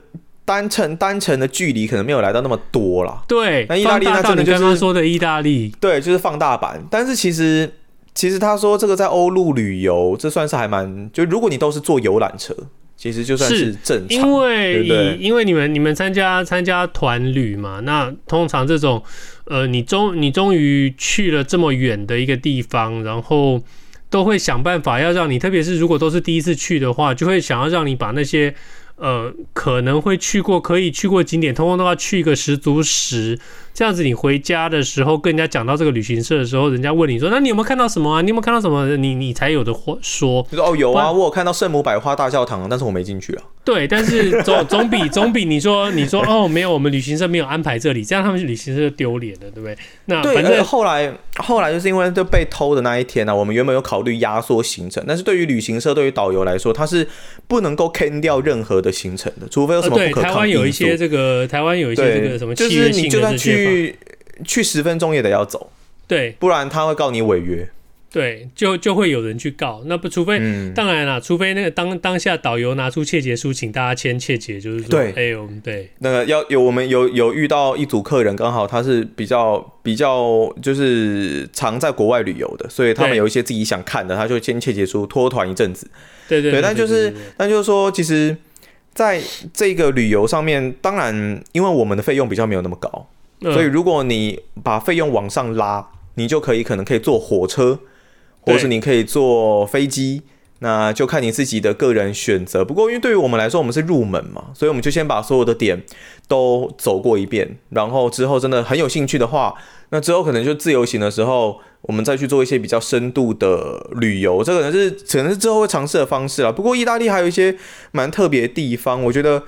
单程单程的距离可能没有来到那么多啦。对，那意大利那真的就是刚刚说的意大利，对，就是放大版。但是其实其实他说这个在欧陆旅游，这算是还蛮就如果你都是坐游览车，其实就算是正常。因为对对因为你们你们参加参加团旅嘛，那通常这种呃，你终你终于去了这么远的一个地方，然后都会想办法要让你，特别是如果都是第一次去的话，就会想要让你把那些。呃，可能会去过可以去过景点，通通都要去一个十足十，这样子你回家的时候跟人家讲到这个旅行社的时候，人家问你说，那你有没有看到什么啊？你有没有看到什么？你你才有的话说，就说哦有啊，我有看到圣母百花大教堂，但是我没进去啊。对，但是总总比 [laughs] 总比你说你说哦没有，我们旅行社没有安排这里，这样他们旅行社丢脸了，对不对？那对，反正后来后来就是因为就被偷的那一天呢、啊，我们原本有考虑压缩行程，但是对于旅行社对于导游来说，他是不能够 cancel 掉任何的行程的，除非有什么不可抗因素。台湾有一些这个，台湾有一些这个什么契约性的，就是你就算去去去十分钟也得要走，对，不然他会告你违约。对，就就会有人去告。那不，除非、嗯、当然了，除非那个当当下导游拿出切结书，请大家签切结，就是说，对，哎呦，对，那个要有我们有有遇到一组客人，刚好他是比较比较就是常在国外旅游的，所以他们有一些自己想看的，他就签切结书，拖团一阵子。对对，但就是但就是说，其实在这个旅游上面，当然因为我们的费用比较没有那么高，嗯、所以如果你把费用往上拉，你就可以可能可以坐火车。或是你可以坐飞机，那就看你自己的个人选择。不过，因为对于我们来说，我们是入门嘛，所以我们就先把所有的点都走过一遍。然后之后真的很有兴趣的话，那之后可能就自由行的时候，我们再去做一些比较深度的旅游。这可能是可能是之后会尝试的方式啦。不过，意大利还有一些蛮特别的地方，我觉得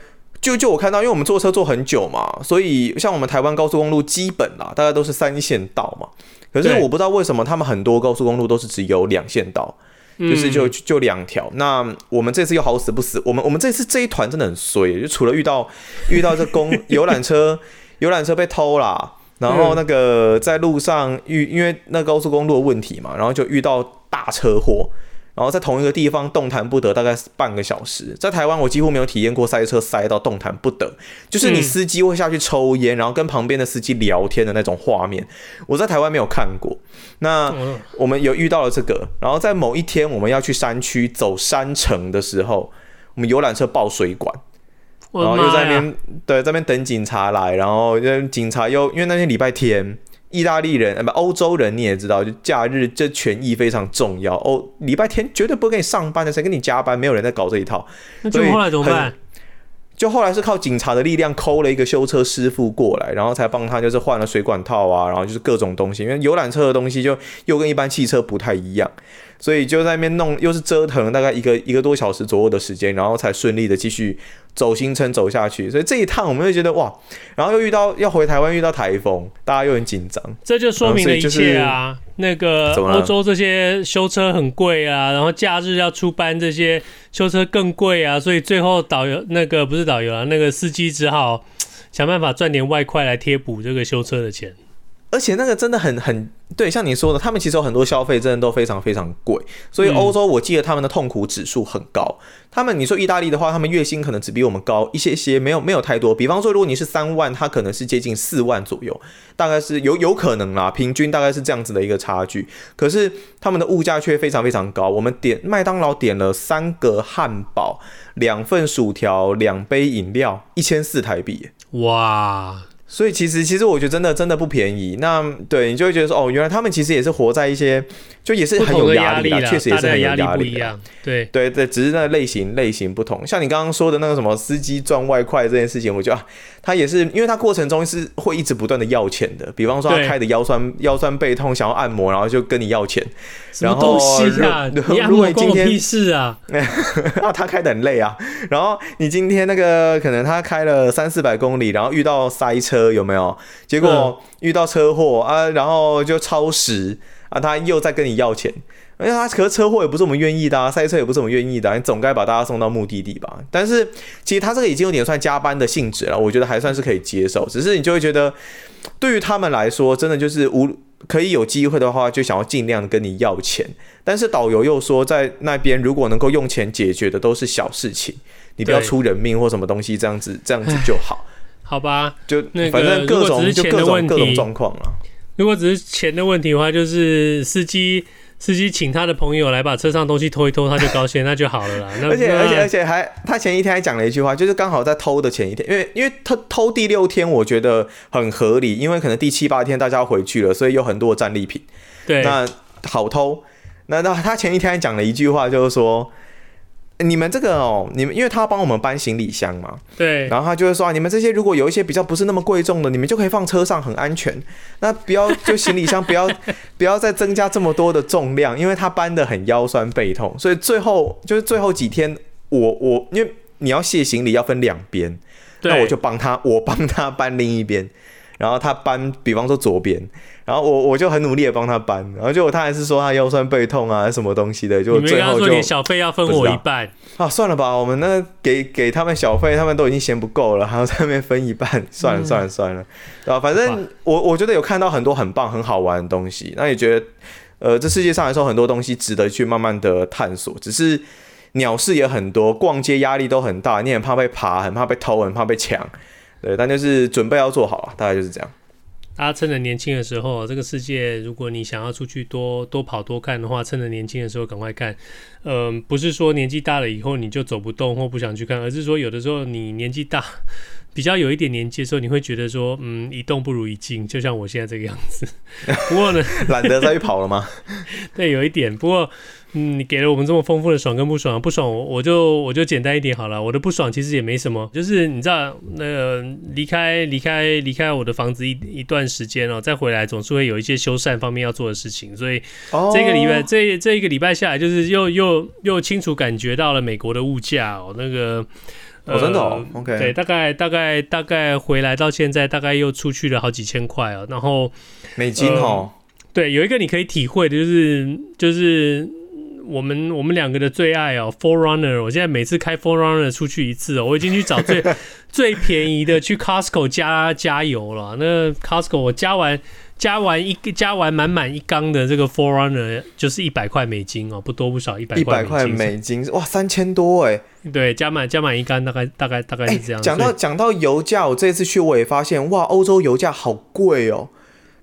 就就我看到，因为我们坐车坐很久嘛，所以像我们台湾高速公路基本啦，大概都是三线道嘛。可是我不知道为什么他们很多高速公路都是只有两线道，就是就就两条。那我们这次又好死不死，我们我们这次这一团真的很衰，就除了遇到 [laughs] 遇到这公游览车 [laughs] 游览车被偷啦，然后那个在路上遇因为那高速公路的问题嘛，然后就遇到大车祸。然后在同一个地方动弹不得，大概半个小时。在台湾，我几乎没有体验过塞车塞到动弹不得，就是你司机会下去抽烟，然后跟旁边的司机聊天的那种画面。我在台湾没有看过。那我们有遇到了这个，然后在某一天我们要去山区走山城的时候，我们游览车爆水管，然后又在那边对，在那边等警察来，然后警察又因为那天礼拜天。意大利人，呃，不，欧洲人你也知道，就假日这权益非常重要。哦，礼拜天绝对不会给你上班的，谁给你加班？没有人在搞这一套。那就后来怎么办？就后来是靠警察的力量抠了一个修车师傅过来，然后才帮他就是换了水管套啊，然后就是各种东西，因为游览车的东西就又跟一般汽车不太一样。所以就在那边弄，又是折腾了大概一个一个多小时左右的时间，然后才顺利的继续走行程走下去。所以这一趟我们会觉得哇，然后又遇到要回台湾遇到台风，大家又很紧张。这就说明了一切啊！那个欧洲这些修车很贵啊，然后假日要出班这些修车更贵啊，所以最后导游那个不是导游啊，那个司机只好想办法赚点外快来贴补这个修车的钱。而且那个真的很很对，像你说的，他们其实有很多消费真的都非常非常贵，所以欧洲我记得他们的痛苦指数很高。嗯、他们你说意大利的话，他们月薪可能只比我们高一些些，没有没有太多。比方说，如果你是三万，他可能是接近四万左右，大概是有有可能啦，平均大概是这样子的一个差距。可是他们的物价却非常非常高。我们点麦当劳点了三个汉堡、两份薯条、两杯饮料，一千四台币。哇！所以其实其实我觉得真的真的不便宜。那对你就会觉得说哦，原来他们其实也是活在一些就也是很有压力的，确实也是很有压力的。对对对，只是那类型类型不同。像你刚刚说的那个什么司机赚外快这件事情，我觉得啊，他也是因为他过程中是会一直不断的要钱的。比方说他开的腰酸腰酸背痛想要按摩，然后就跟你要钱。什么东西啊？如果你今天屁事啊？[laughs] 啊，他开的很累啊。然后你今天那个可能他开了三四百公里，然后遇到塞车。车有没有？结果遇到车祸啊，然后就超时啊，他又在跟你要钱。哎呀，可是车祸也不是我们愿意的啊，塞车也不是我们愿意的啊，你总该把大家送到目的地吧？但是其实他这个已经有点算加班的性质了，我觉得还算是可以接受。只是你就会觉得，对于他们来说，真的就是无可以有机会的话，就想要尽量跟你要钱。但是导游又说，在那边如果能够用钱解决的都是小事情，你不要出人命或什么东西，这样子这样子就好。[laughs] 好吧，就那反正各种就各种各种状况了。如果只是钱的问题的话，就是司机司机请他的朋友来把车上东西偷一偷，他就高兴，那就好了啦。[laughs] 而且而且而且还，他前一天还讲了一句话，就是刚好在偷的前一天，因为因为他偷第六天，我觉得很合理，因为可能第七八天大家要回去了，所以有很多战利品。对，那好偷。那那他前一天还讲了一句话，就是说。你们这个哦，你们因为他要帮我们搬行李箱嘛，对，然后他就会说，你们这些如果有一些比较不是那么贵重的，你们就可以放车上，很安全。那不要就行李箱不要 [laughs] 不要再增加这么多的重量，因为他搬的很腰酸背痛，所以最后就是最后几天，我我因为你要卸行李要分两边，那我就帮他，我帮他搬另一边。然后他搬，比方说左边，然后我我就很努力的帮他搬，然后结果他还是说他腰酸背痛啊，什么东西的，就最后就你小费要分我一半啊，算了吧，我们那给给他们小费，他们都已经嫌不够了，还要在那边分一半，算了算了算了，对吧？反正我我觉得有看到很多很棒很好玩的东西，那也觉得呃，这世界上来说很多东西值得去慢慢的探索，只是鸟事也很多，逛街压力都很大，你很怕被爬，很怕被偷，很怕被抢。对，但就是准备要做好啊，大概就是这样。大家趁着年轻的时候，这个世界，如果你想要出去多多跑多看的话，趁着年轻的时候赶快看。嗯，不是说年纪大了以后你就走不动或不想去看，而是说有的时候你年纪大，比较有一点年纪的时候，你会觉得说，嗯，一动不如一静，就像我现在这个样子。[laughs] 不过呢，懒得再去跑了吗？[laughs] 对，有一点。不过。嗯，你给了我们这么丰富的爽跟不爽，不爽我就我就简单一点好了。我的不爽其实也没什么，就是你知道，那个离开离开离开我的房子一一段时间哦，再回来总是会有一些修缮方面要做的事情，所以这个礼拜、oh. 这这一个礼拜下来，就是又又又清楚感觉到了美国的物价哦，那个哦真的哦，OK，对，大概大概大概回来到现在大概又出去了好几千块哦，然后美金哦、呃，对，有一个你可以体会的就是就是。我们我们两个的最爱哦，for Runner 我现在每次开 4Runner 出去一次哦，我已经去找最 [laughs] 最便宜的去 Costco 加加油了。那 Costco 我加完加完一加完满满一缸的这个 Forerunner 就是一百块美金哦，不多不少，一百块。一百块美金哇，三千多哎。对，加满加满一缸大概大概大概是这样。讲到讲到油价，我这次去我也发现哇，欧洲油价好贵哦，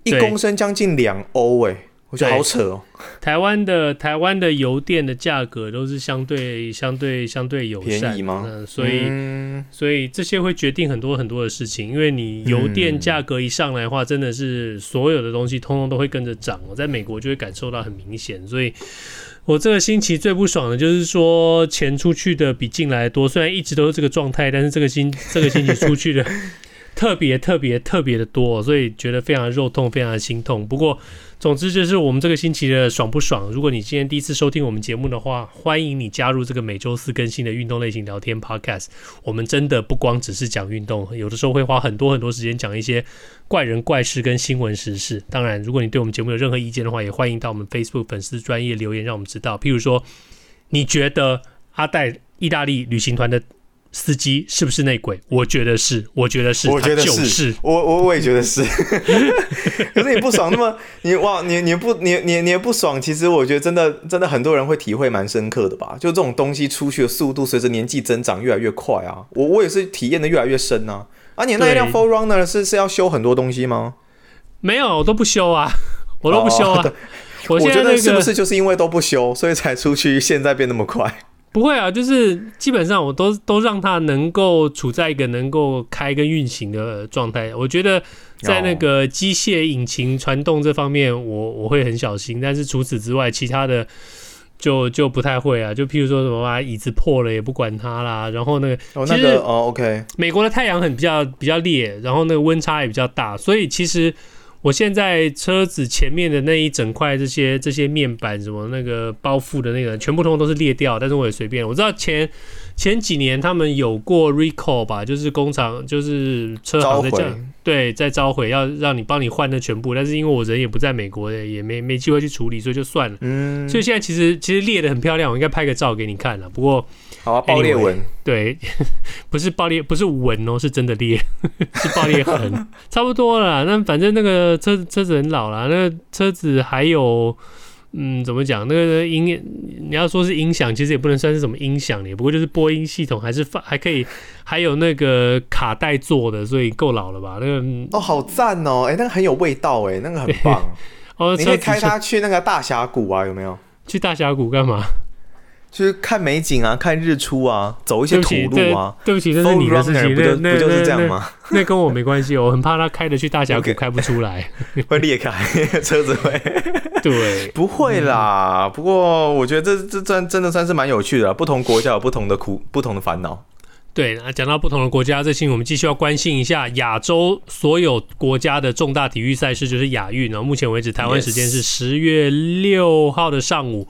一公升将近两欧哎。我觉得好扯哦！台湾的台湾的油电的价格都是相对相对相对友善，便宜吗？嗯，所以、嗯、所以这些会决定很多很多的事情，因为你油电价格一上来的话，真的是所有的东西通通都会跟着涨。我在美国就会感受到很明显，所以我这个星期最不爽的就是说钱出去的比进来的多，虽然一直都是这个状态，但是这个星 [laughs] 这个星期出去的特别特别特别的多，所以觉得非常肉痛，非常的心痛。不过。总之就是我们这个星期的爽不爽？如果你今天第一次收听我们节目的话，欢迎你加入这个每周四更新的运动类型聊天 Podcast。我们真的不光只是讲运动，有的时候会花很多很多时间讲一些怪人怪事跟新闻时事。当然，如果你对我们节目有任何意见的话，也欢迎到我们 Facebook 粉丝专业留言，让我们知道。譬如说，你觉得阿戴意大利旅行团的司机是不是内鬼？我觉得是，我觉得是，我觉得是，我我我也觉得是。[laughs] 可是你不爽，那么你哇，你你不你你你也不爽，其实我觉得真的真的很多人会体会蛮深刻的吧？就这种东西出去的速度随着年纪增长越来越快啊！我我也是体验的越来越深啊！啊，你那一辆 4Runner 是是要修很多东西吗？没有，我都不修啊，[laughs] 我都不修啊。我觉得是不是就是因为都不修，所以才出去现在变那么快？不会啊，就是基本上我都都让它能够处在一个能够开跟运行的状态。我觉得在那个机械引擎传动这方面我，我我会很小心。但是除此之外，其他的就 [laughs] 就不太会啊。就譬如说什么把椅子破了也不管它啦。然后那个，其实哦，OK，美国的太阳很比较比较烈，然后那个温差也比较大，所以其实。我现在车子前面的那一整块这些这些面板什么那个包覆的那个全部通通都是裂掉，但是我也随便。我知道前前几年他们有过 recall 吧，就是工厂就是车行在这对，在召回要让你帮你换的全部，但是因为我人也不在美国，也没没机会去处理，所以就算了。嗯，所以现在其实其实裂的很漂亮，我应该拍个照给你看了。不过。好啊，爆裂纹，对，[laughs] 不是爆裂，不是纹哦，是真的裂，[laughs] 是爆裂痕，[laughs] 差不多了。那反正那个车车子很老了，那个车子还有，嗯，怎么讲？那个音，你要说是音响，其实也不能算是什么音响，也不过就是播音系统，还是放还可以，还有那个卡带做的，所以够老了吧？那个哦，好赞哦，哎、欸，那个很有味道，哎，那个很棒。[laughs] 哦，你可以开它去那个大峡谷啊，有没有？去大峡谷干嘛？就是看美景啊，看日出啊，走一些土路啊。对不起，这是你的事情，不就不就是这样吗？那跟我没关系，我很怕他开的去大峡谷 [laughs] 开不出来，[laughs] 会裂开车子会。对，[laughs] 不会啦。不过我觉得这这真真的算是蛮有趣的，不同国家有不同的苦，不同的烦恼。对，那讲到不同的国家，这期我们继续要关心一下亚洲所有国家的重大体育赛事，就是亚运。然后目前为止，台湾时间是十月六号的上午。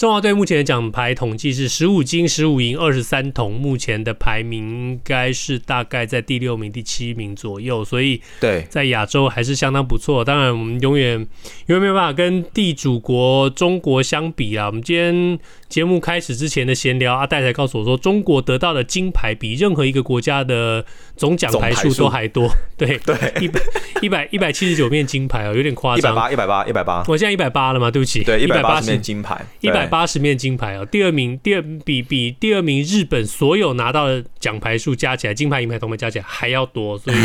中华队目前的奖牌统计是十五金、十五银、二十三铜，目前的排名应该是大概在第六名、第七名左右，所以对，在亚洲还是相当不错。当然，我们永远因为没有办法跟地主国中国相比啊。我们今天节目开始之前的闲聊，阿戴才告诉我说，中国得到的金牌比任何一个国家的总奖牌数都还多。对对，一百一百一百七十九面金牌哦，有点夸张。一百八，一百八，一百八。我现在一百八了吗？对不起，对，一百八十面金牌，一百。八十面金牌哦，第二名，第二比比第二名日本所有拿到的奖牌数加起来，金牌、银牌、铜牌加起来还要多，所以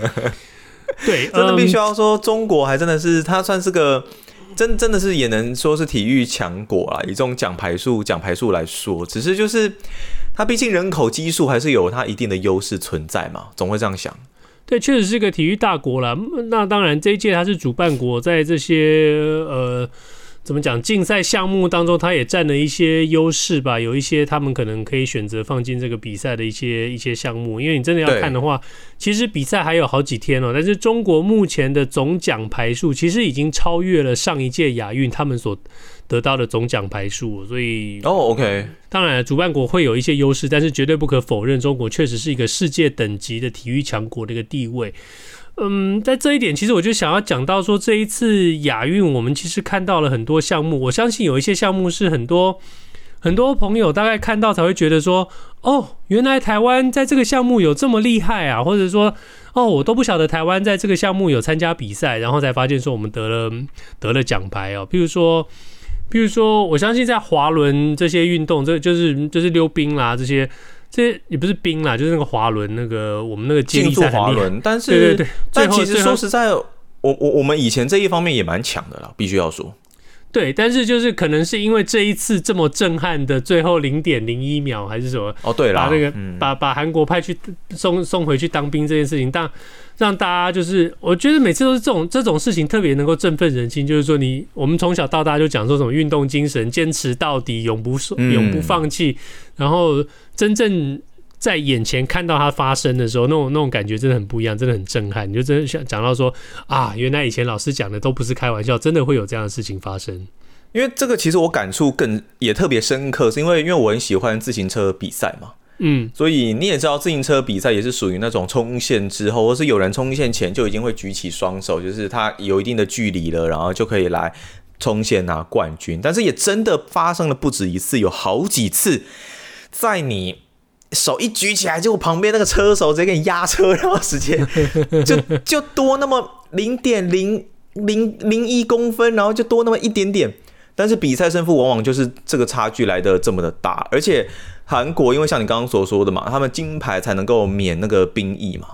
[laughs] 对，[laughs] 真的必须要说，中国还真的是，它算是个真真的是也能说是体育强国啊。以这种奖牌数奖牌数来说，只是就是它毕竟人口基数还是有它一定的优势存在嘛，总会这样想。对，确实是个体育大国啦。那当然，这一届它是主办国，在这些呃。怎么讲？竞赛项目当中，他也占了一些优势吧。有一些他们可能可以选择放进这个比赛的一些一些项目。因为你真的要看的话，其实比赛还有好几天哦。但是中国目前的总奖牌数其实已经超越了上一届亚运他们所得到的总奖牌数。所以哦，OK，当然主办国会有一些优势，但是绝对不可否认，中国确实是一个世界等级的体育强国的一个地位。嗯，在这一点，其实我就想要讲到说，这一次亚运，我们其实看到了很多项目。我相信有一些项目是很多很多朋友大概看到才会觉得说，哦，原来台湾在这个项目有这么厉害啊，或者说，哦，我都不晓得台湾在这个项目有参加比赛，然后才发现说我们得了得了奖牌哦。譬如说，譬如说，我相信在滑轮这些运动，这就是就是溜冰啦这些。这也不是冰啦，就是那个滑轮，那个我们那个竞速滑轮。但是，对对对，但其实说实在，我我我们以前这一方面也蛮强的啦，必须要说。对，但是就是可能是因为这一次这么震撼的最后零点零一秒，还是什么？哦，对了，把那个、嗯、把把韩国派去送送回去当兵这件事情，但让大家就是，我觉得每次都是这种这种事情特别能够振奋人心。就是说你，你我们从小到大就讲说什么运动精神，坚持到底，永不永不放弃，嗯、然后真正在眼前看到它发生的时候，那种那种感觉真的很不一样，真的很震撼。你就真的想讲到说啊，原来以前老师讲的都不是开玩笑，真的会有这样的事情发生。因为这个其实我感触更也特别深刻，是因为因为我很喜欢自行车比赛嘛。嗯，所以你也知道，自行车比赛也是属于那种冲线之后，或是有人冲线前就已经会举起双手，就是他有一定的距离了，然后就可以来冲线拿冠军。但是也真的发生了不止一次，有好几次，在你手一举起来，结果旁边那个车手直接给你压车，然后直接 [laughs] 就就多那么零点零零零一公分，然后就多那么一点点。但是比赛胜负往往就是这个差距来的这么的大，而且。韩国因为像你刚刚所说的嘛，他们金牌才能够免那个兵役嘛，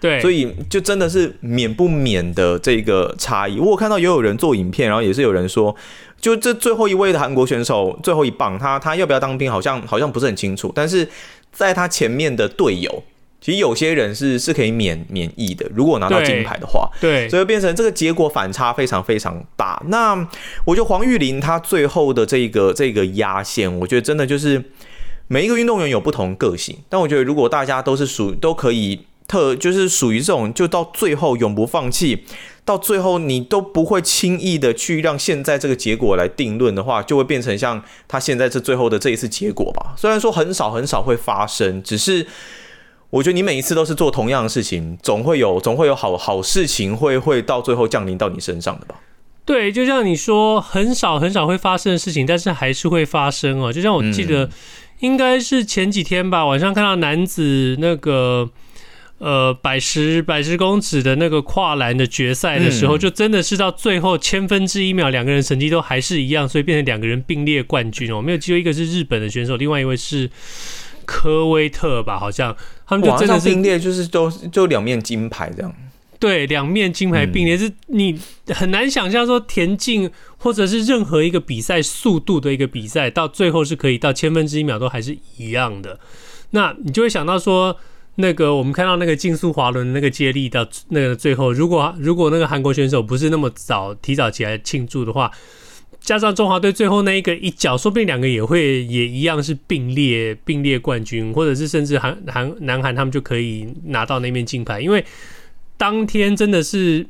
对，所以就真的是免不免的这个差异。我看到也有人做影片，然后也是有人说，就这最后一位的韩国选手最后一棒，他他要不要当兵，好像好像不是很清楚。但是在他前面的队友，其实有些人是是可以免免疫的，如果拿到金牌的话，对，所以变成这个结果反差非常非常大。那我觉得黄玉霖他最后的这个这个压线，我觉得真的就是。每一个运动员有不同个性，但我觉得如果大家都是属都可以特，就是属于这种，就到最后永不放弃，到最后你都不会轻易的去让现在这个结果来定论的话，就会变成像他现在这最后的这一次结果吧。虽然说很少很少会发生，只是我觉得你每一次都是做同样的事情，总会有总会有好好事情会会到最后降临到你身上的吧。对，就像你说，很少很少会发生的事情，但是还是会发生哦。就像我记得。嗯应该是前几天吧，晚上看到男子那个呃百十百十公尺的那个跨栏的决赛的时候，就真的是到最后千分之一秒，两个人成绩都还是一样，所以变成两个人并列冠军哦。我没有记错，一个是日本的选手，另外一位是科威特吧，好像他们就真的是并列，就是都就两面金牌这样。对，两面金牌并列，嗯、是你很难想象说田径或者是任何一个比赛速度的一个比赛，到最后是可以到千分之一秒都还是一样的。那你就会想到说，那个我们看到那个竞速滑轮那个接力到那个最后，如果如果那个韩国选手不是那么早提早起来庆祝的话，加上中华队最后那一个一脚，说不定两个也会也一样是并列并列冠军，或者是甚至韩韩南韩他们就可以拿到那面金牌，因为当天真的是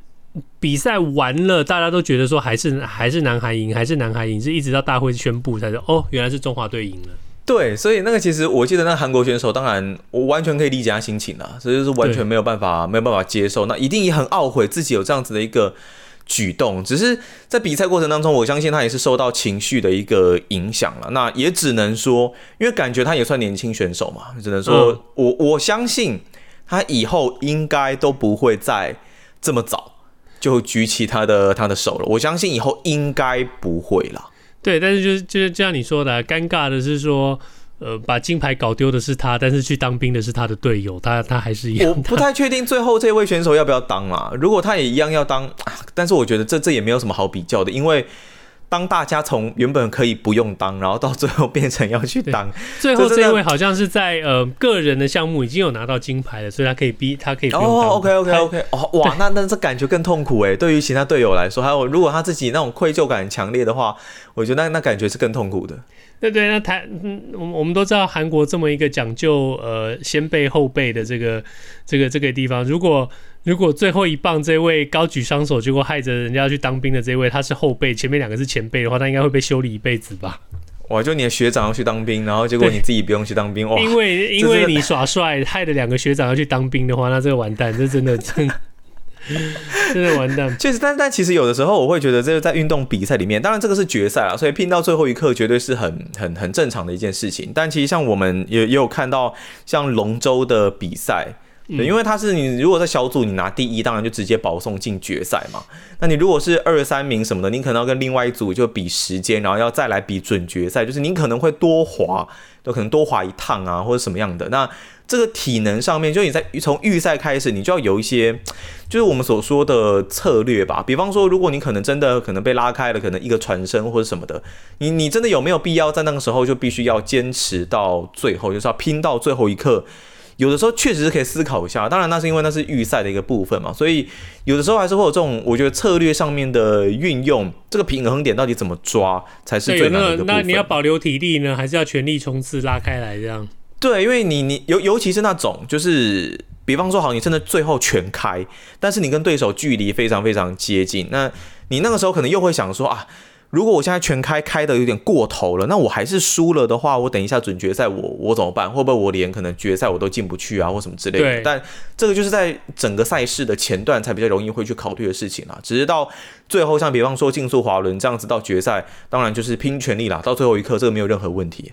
比赛完了，大家都觉得说还是还是南韩赢，还是南韩赢，是一直到大会宣布才说哦，原来是中华队赢了。对，所以那个其实我记得那韩国选手，当然我完全可以理解他心情啦，所以就是完全没有办法没有办法接受，那一定也很懊悔自己有这样子的一个。举动只是在比赛过程当中，我相信他也是受到情绪的一个影响了。那也只能说，因为感觉他也算年轻选手嘛，只能说我我相信他以后应该都不会再这么早就举起他的他的手了。我相信以后应该不会了。对，但是就是就是就像你说的啊，尴尬的是说。呃，把金牌搞丢的是他，但是去当兵的是他的队友，他他还是一样。我不太确定最后这位选手要不要当啦。如果他也一样要当，但是我觉得这这也没有什么好比较的，因为。当大家从原本可以不用当，然后到最后变成要去 [laughs] 当，最后这一位好像是在呃个人的项目已经有拿到金牌了，所以他可以逼他可以不用当。哦，OK OK OK，哦哇，那那这感觉更痛苦哎，对于其他队友来说，还有如果他自己那种愧疚感强烈的话，我觉得那那感觉是更痛苦的。对对，那台嗯，我们我们都知道韩国这么一个讲究呃先辈后辈的这个这个这个地方，如果。如果最后一棒这位高举双手，结果害着人家要去当兵的这位，他是后辈，前面两个是前辈的话，他应该会被修理一辈子吧？哇！就你的学长要去当兵，然后结果你自己不用去当兵，[laughs] 哇！因为因为你耍帅，害得两个学长要去当兵的话，那这个完蛋，这真的真 [laughs] 真的完蛋。确实，但但其实有的时候我会觉得，这个在运动比赛里面，当然这个是决赛啊，所以拼到最后一刻绝对是很很很正常的一件事情。但其实像我们也也有看到，像龙舟的比赛。对，因为他是你，如果在小组你拿第一，当然就直接保送进决赛嘛。那你如果是二三名什么的，你可能要跟另外一组就比时间，然后要再来比准决赛，就是你可能会多滑，都可能多滑一趟啊，或者什么样的。那这个体能上面，就你在从预赛开始，你就要有一些，就是我们所说的策略吧。比方说，如果你可能真的可能被拉开了，可能一个传声或者什么的，你你真的有没有必要在那个时候就必须要坚持到最后，就是要拼到最后一刻？有的时候确实是可以思考一下，当然那是因为那是预赛的一个部分嘛，所以有的时候还是会有这种我觉得策略上面的运用，这个平衡点到底怎么抓才是最难的一个部分。那你要保留体力呢，还是要全力冲刺拉开来这样？对，因为你你尤尤其是那种就是，比方说好，你真的最后全开，但是你跟对手距离非常非常接近，那你那个时候可能又会想说啊。如果我现在全开开的有点过头了，那我还是输了的话，我等一下准决赛我我怎么办？会不会我连可能决赛我都进不去啊，或什么之类的？但这个就是在整个赛事的前段才比较容易会去考虑的事情啦。只是到最后，像比方说竞速滑轮这样子到决赛，当然就是拼全力啦。到最后一刻，这个没有任何问题。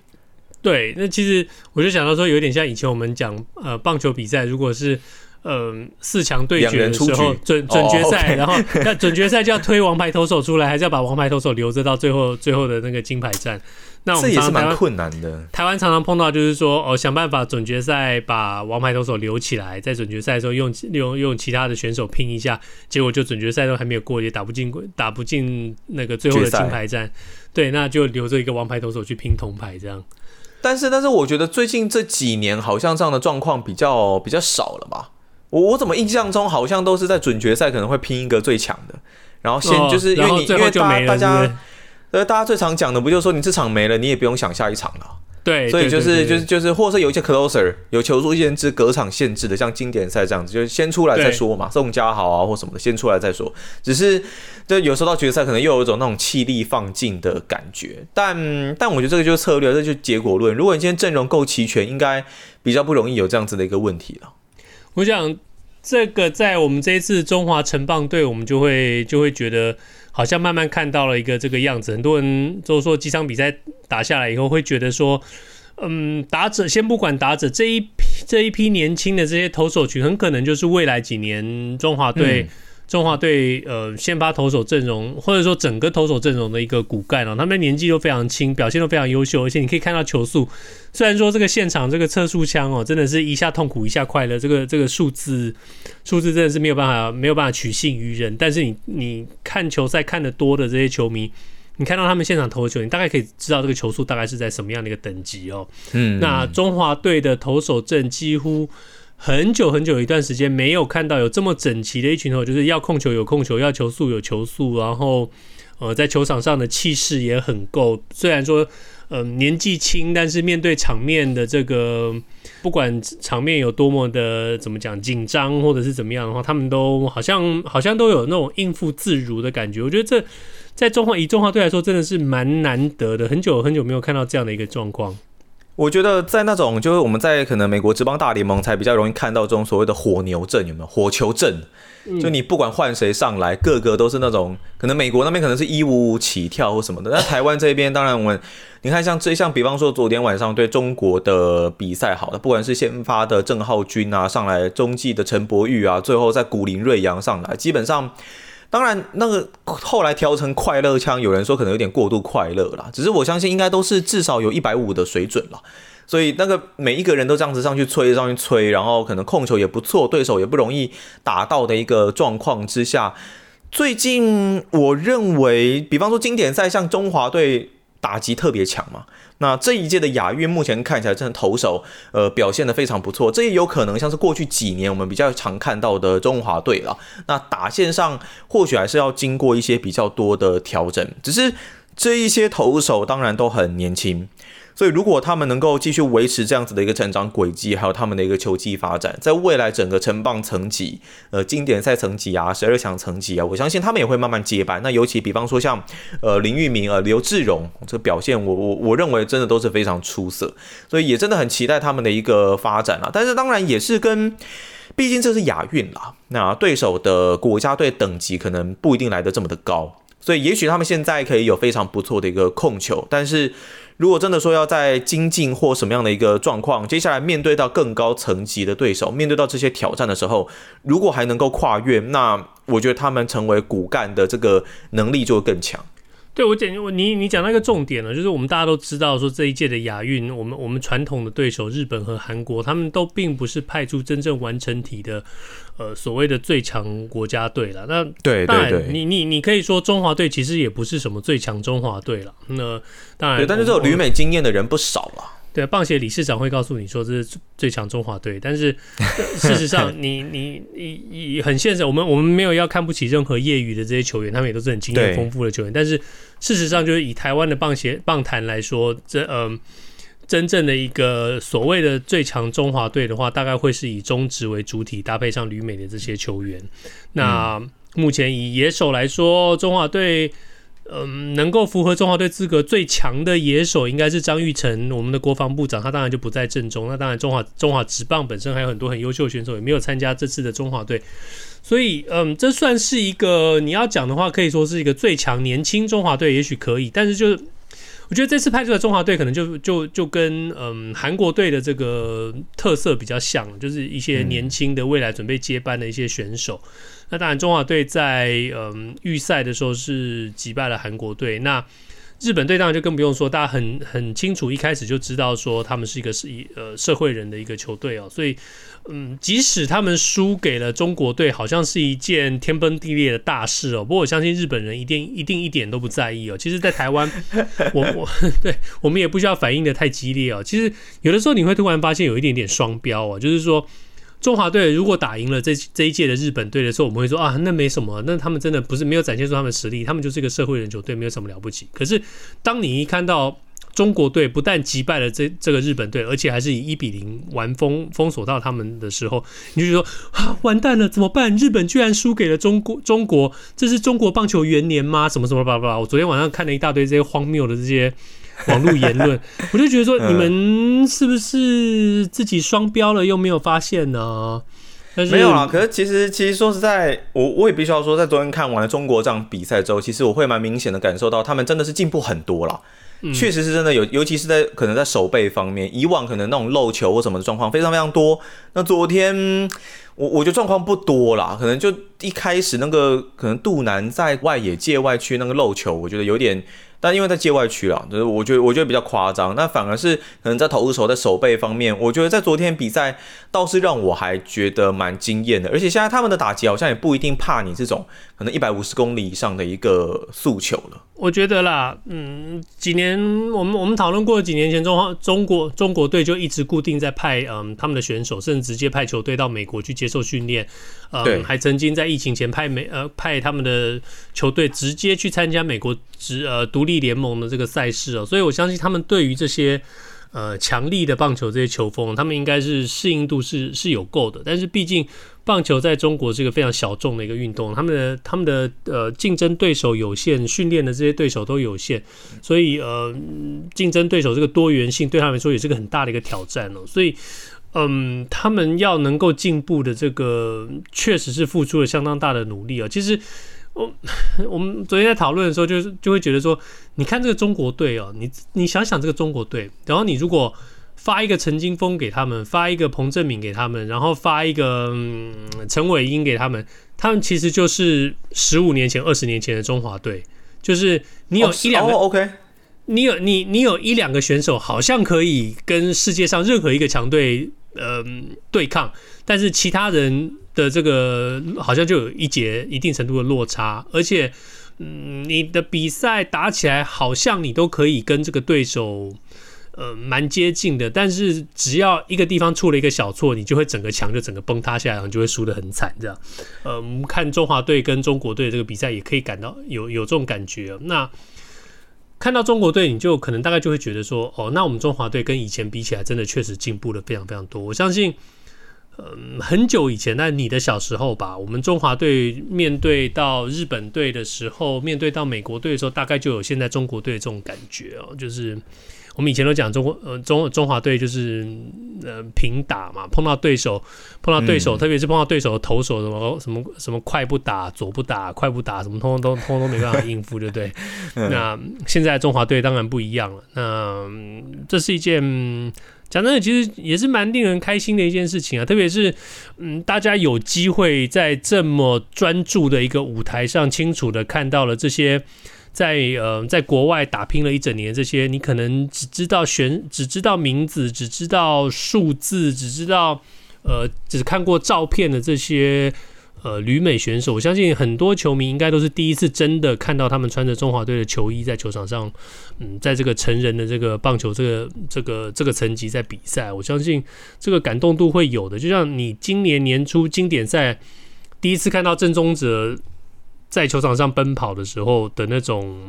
对，那其实我就想到说，有点像以前我们讲呃棒球比赛，如果是。嗯，四强对决的时候，准准决赛，然后 [laughs] 那准决赛就要推王牌投手出来，还是要把王牌投手留着到最后最后的那个金牌战？那我们常常这也是蛮困难的。台湾常常碰到就是说，哦，想办法准决赛把王牌投手留起来，在准决赛的时候用用用其他的选手拼一下，结果就准决赛都还没有过，也打不进打不进那个最后的金牌战。对，那就留着一个王牌投手去拼铜牌这样。但是，但是我觉得最近这几年好像这样的状况比较比较少了吧。我我怎么印象中好像都是在准决赛可能会拼一个最强的，然后先就是因为你因为大大家呃大家最常讲的不就是说你这场没了，你也不用想下一场了。对，所以就是就是就是，或者是有一些 closer 有球数限制、隔场限制的，像经典赛这样子，就是先出来再说嘛，宋家豪啊或什么的先出来再说。只是就有时候到决赛可能又有一种那种气力放尽的感觉，但但我觉得这个就是策略，这就是结果论。如果你今天阵容够齐全，应该比较不容易有这样子的一个问题了。我想，这个在我们这一次中华城棒队，我们就会就会觉得，好像慢慢看到了一个这个样子。很多人都说，几场比赛打下来以后，会觉得说，嗯，打者先不管打者这一批这一批年轻的这些投手群，很可能就是未来几年中华队中华队呃先发投手阵容，或者说整个投手阵容的一个骨干哦，他们年纪都非常轻，表现都非常优秀，而且你可以看到球速，虽然说这个现场这个测速枪哦，真的是一下痛苦一下快乐，这个这个数字数字真的是没有办法没有办法取信于人，但是你你看球赛看得多的这些球迷，你看到他们现场投球，你大概可以知道这个球速大概是在什么样的一个等级哦。嗯，那中华队的投手阵几乎。很久很久一段时间没有看到有这么整齐的一群投手，就是要控球有控球，要球速有球速，然后呃在球场上的气势也很够。虽然说呃年纪轻，但是面对场面的这个不管场面有多么的怎么讲紧张或者是怎么样的话，他们都好像好像都有那种应付自如的感觉。我觉得这在中华以中华队来说真的是蛮难得的，很久很久没有看到这样的一个状况。我觉得在那种就是我们在可能美国职棒大联盟才比较容易看到这种所谓的火牛阵，有没有火球阵？就你不管换谁上来，个个都是那种可能美国那边可能是一五五起跳或什么的，那台湾这边当然我们你看像这像比方说昨天晚上对中国的比赛，好了，不管是先发的郑浩君啊上来，中继的陈柏宇啊，最后在古林瑞阳上来，基本上。当然，那个后来调成快乐枪，有人说可能有点过度快乐啦。只是我相信应该都是至少有一百五的水准了。所以那个每一个人都这样子上去吹，上去吹，然后可能控球也不错，对手也不容易打到的一个状况之下，最近我认为，比方说经典赛像中华队打击特别强嘛。那这一届的亚运目前看起来，真的投手呃表现的非常不错，这也有可能像是过去几年我们比较常看到的中华队了。那打线上或许还是要经过一些比较多的调整，只是这一些投手当然都很年轻。所以，如果他们能够继续维持这样子的一个成长轨迹，还有他们的一个球技发展，在未来整个成棒层级、呃经典赛层级啊、十二强层级啊，我相信他们也会慢慢接班。那尤其比方说像呃林玉明、呃刘志荣，这表现我我我认为真的都是非常出色，所以也真的很期待他们的一个发展啊。但是当然也是跟，毕竟这是亚运啦，那对手的国家队等级可能不一定来得这么的高，所以也许他们现在可以有非常不错的一个控球，但是。如果真的说要在精进或什么样的一个状况，接下来面对到更高层级的对手，面对到这些挑战的时候，如果还能够跨越，那我觉得他们成为骨干的这个能力就会更强。对，我讲你你讲那个重点了，就是我们大家都知道说这一届的亚运，我们我们传统的对手日本和韩国，他们都并不是派出真正完成体的，呃，所谓的最强国家队了。那对对对，你你你可以说中华队其实也不是什么最强中华队了。那当然，对，但是这种旅美经验的人不少了。对，棒协理事长会告诉你说这是最强中华队，但是 [laughs] 事实上你，你你你很现实，我们我们没有要看不起任何业余的这些球员，他们也都是很经验丰富的球员。但是事实上，就是以台湾的棒协棒坛来说，这嗯、呃，真正的一个所谓的最强中华队的话，大概会是以中职为主体，搭配上旅美的这些球员。那目前以野手来说，中华队。嗯，能够符合中华队资格最强的野手应该是张玉成，我们的国防部长，他当然就不在阵中。那当然，中华中华职棒本身还有很多很优秀的选手，也没有参加这次的中华队。所以，嗯，这算是一个你要讲的话，可以说是一个最强年轻中华队，也许可以。但是，就是我觉得这次派出的中华队可能就就就跟嗯韩国队的这个特色比较像，就是一些年轻的未来准备接班的一些选手。那当然，中华队在嗯预赛的时候是击败了韩国队。那日本队当然就更不用说，大家很很清楚，一开始就知道说他们是一个是呃社会人的一个球队哦。所以嗯，即使他们输给了中国队，好像是一件天崩地裂的大事哦。不过我相信日本人一定一定一点都不在意哦。其实，在台湾，[laughs] 我我对我们也不需要反应的太激烈哦。其实有的时候你会突然发现有一点点双标哦，就是说。中华队如果打赢了这这一届的日本队的时候，我们会说啊，那没什么，那他们真的不是没有展现出他们实力，他们就是一个社会人球队，没有什么了不起。可是当你一看到中国队不但击败了这这个日本队，而且还是以一比零完封封锁到他们的时候，你就说啊，完蛋了，怎么办？日本居然输给了中国，中国这是中国棒球元年吗？什么什么吧吧？我昨天晚上看了一大堆这些荒谬的这些。[laughs] 网络言论，我就觉得说，你们是不是自己双标了，又没有发现呢？没有啦。可是其实，其实说实在，我我也必须要说，在昨天看完了中国这场比赛之后，其实我会蛮明显的感受到，他们真的是进步很多了。确、嗯、实是真的有，尤其是在可能在守备方面，以往可能那种漏球或什么的状况非常非常多。那昨天。我我觉得状况不多啦，可能就一开始那个可能杜南在外野界外区那个漏球，我觉得有点。但因为在界外区了，就是我觉得我觉得比较夸张。那反而是可能在投手在守备方面，我觉得在昨天比赛倒是让我还觉得蛮惊艳的。而且现在他们的打击好像也不一定怕你这种可能一百五十公里以上的一个速球了。我觉得啦，嗯，几年我们我们讨论过，几年前中华中国中国队就一直固定在派嗯他们的选手，甚至直接派球队到美国去接受训练，嗯，还曾经在疫情前派美呃派他们的球队直接去参加美国职呃独立联盟的这个赛事哦，所以我相信他们对于这些呃强力的棒球这些球风，他们应该是适应度是是有够的，但是毕竟。棒球在中国是一个非常小众的一个运动，他们的他们的呃竞争对手有限，训练的这些对手都有限，所以呃竞争对手这个多元性对他们来说也是个很大的一个挑战哦。所以嗯，他们要能够进步的这个确实是付出了相当大的努力啊。其实我 [laughs] 我们昨天在讨论的时候，就是就会觉得说，你看这个中国队哦，你你想想这个中国队，然后你如果。发一个陈金峰给他们，发一个彭正敏给他们，然后发一个陈伟英给他们，他们其实就是十五年前、二十年前的中华队，就是你有一两个、OK，你有你你有一两个选手好像可以跟世界上任何一个强队呃对抗，但是其他人的这个好像就有一节一定程度的落差，而且嗯，你的比赛打起来好像你都可以跟这个对手。呃，蛮接近的，但是只要一个地方出了一个小错，你就会整个墙就整个崩塌下来，然后就会输得很惨，这样。呃，我们看中华队跟中国队这个比赛，也可以感到有有这种感觉。那看到中国队，你就可能大概就会觉得说，哦，那我们中华队跟以前比起来，真的确实进步了非常非常多。我相信，嗯、呃，很久以前，那你的小时候吧，我们中华队面对到日本队的时候，面对到美国队的时候，大概就有现在中国队这种感觉哦，就是。我们以前都讲中国呃中中华队就是呃平打嘛，碰到对手碰到对手，嗯、特别是碰到对手的投手什么什么什么快不打左不打快不打什么通通都通通都没办法应付，对不对？[laughs] 那现在中华队当然不一样了。那这是一件讲真的，其实也是蛮令人开心的一件事情啊。特别是嗯，大家有机会在这么专注的一个舞台上，清楚的看到了这些。在呃，在国外打拼了一整年，这些你可能只知道选，只知道名字，只知道数字，只知道呃，只看过照片的这些呃旅美选手，我相信很多球迷应该都是第一次真的看到他们穿着中华队的球衣在球场上，嗯，在这个成人的这个棒球这个这个这个层级在比赛，我相信这个感动度会有的。就像你今年年初经典赛第一次看到郑宗哲。在球场上奔跑的时候的那种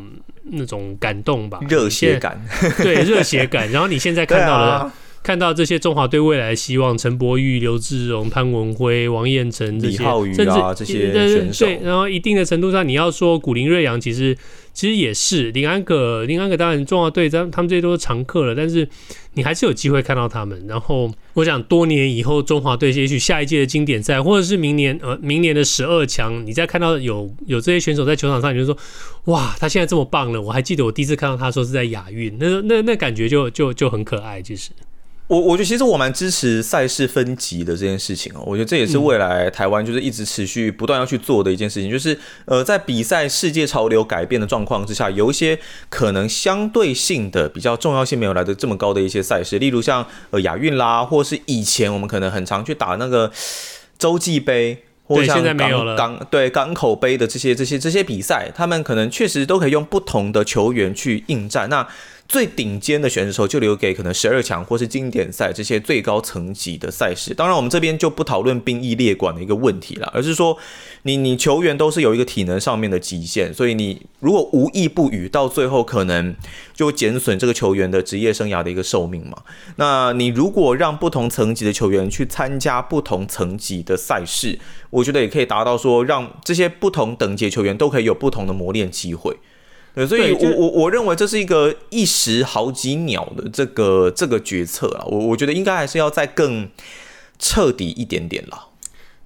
那种感动吧，热血感，对，热血感。然后你现在看到了。看到这些中华队未来的希望，陈柏宇、刘志荣、潘文辉、王彦辰这些，甚至这些选手，对，然后一定的程度上，你要说古林瑞阳，其实其实也是林安可，林安可当然中华队，他他们这些都是常客了，但是你还是有机会看到他们。然后我想，多年以后，中华队也许下一届的经典赛，或者是明年呃明年的十二强，你再看到有有这些选手在球场上，你就说哇，他现在这么棒了。我还记得我第一次看到他说是在亚运，那那那感觉就就就很可爱，其实。我我觉得其实我蛮支持赛事分级的这件事情哦，我觉得这也是未来台湾就是一直持续不断要去做的一件事情，就是呃在比赛世界潮流改变的状况之下，有一些可能相对性的比较重要性没有来的这么高的一些赛事，例如像呃亚运啦，或是以前我们可能很常去打那个洲际杯，或者像港港对港口杯的这些这些这些比赛，他们可能确实都可以用不同的球员去应战。那最顶尖的选手就留给可能十二强或是经典赛这些最高层级的赛事。当然，我们这边就不讨论兵役列管的一个问题了，而是说你你球员都是有一个体能上面的极限，所以你如果无意不语，到最后可能就减损这个球员的职业生涯的一个寿命嘛。那你如果让不同层级的球员去参加不同层级的赛事，我觉得也可以达到说让这些不同等级球员都可以有不同的磨练机会。对，所以我我我认为这是一个一时好几秒的这个这个决策啊，我我觉得应该还是要再更彻底一点点了。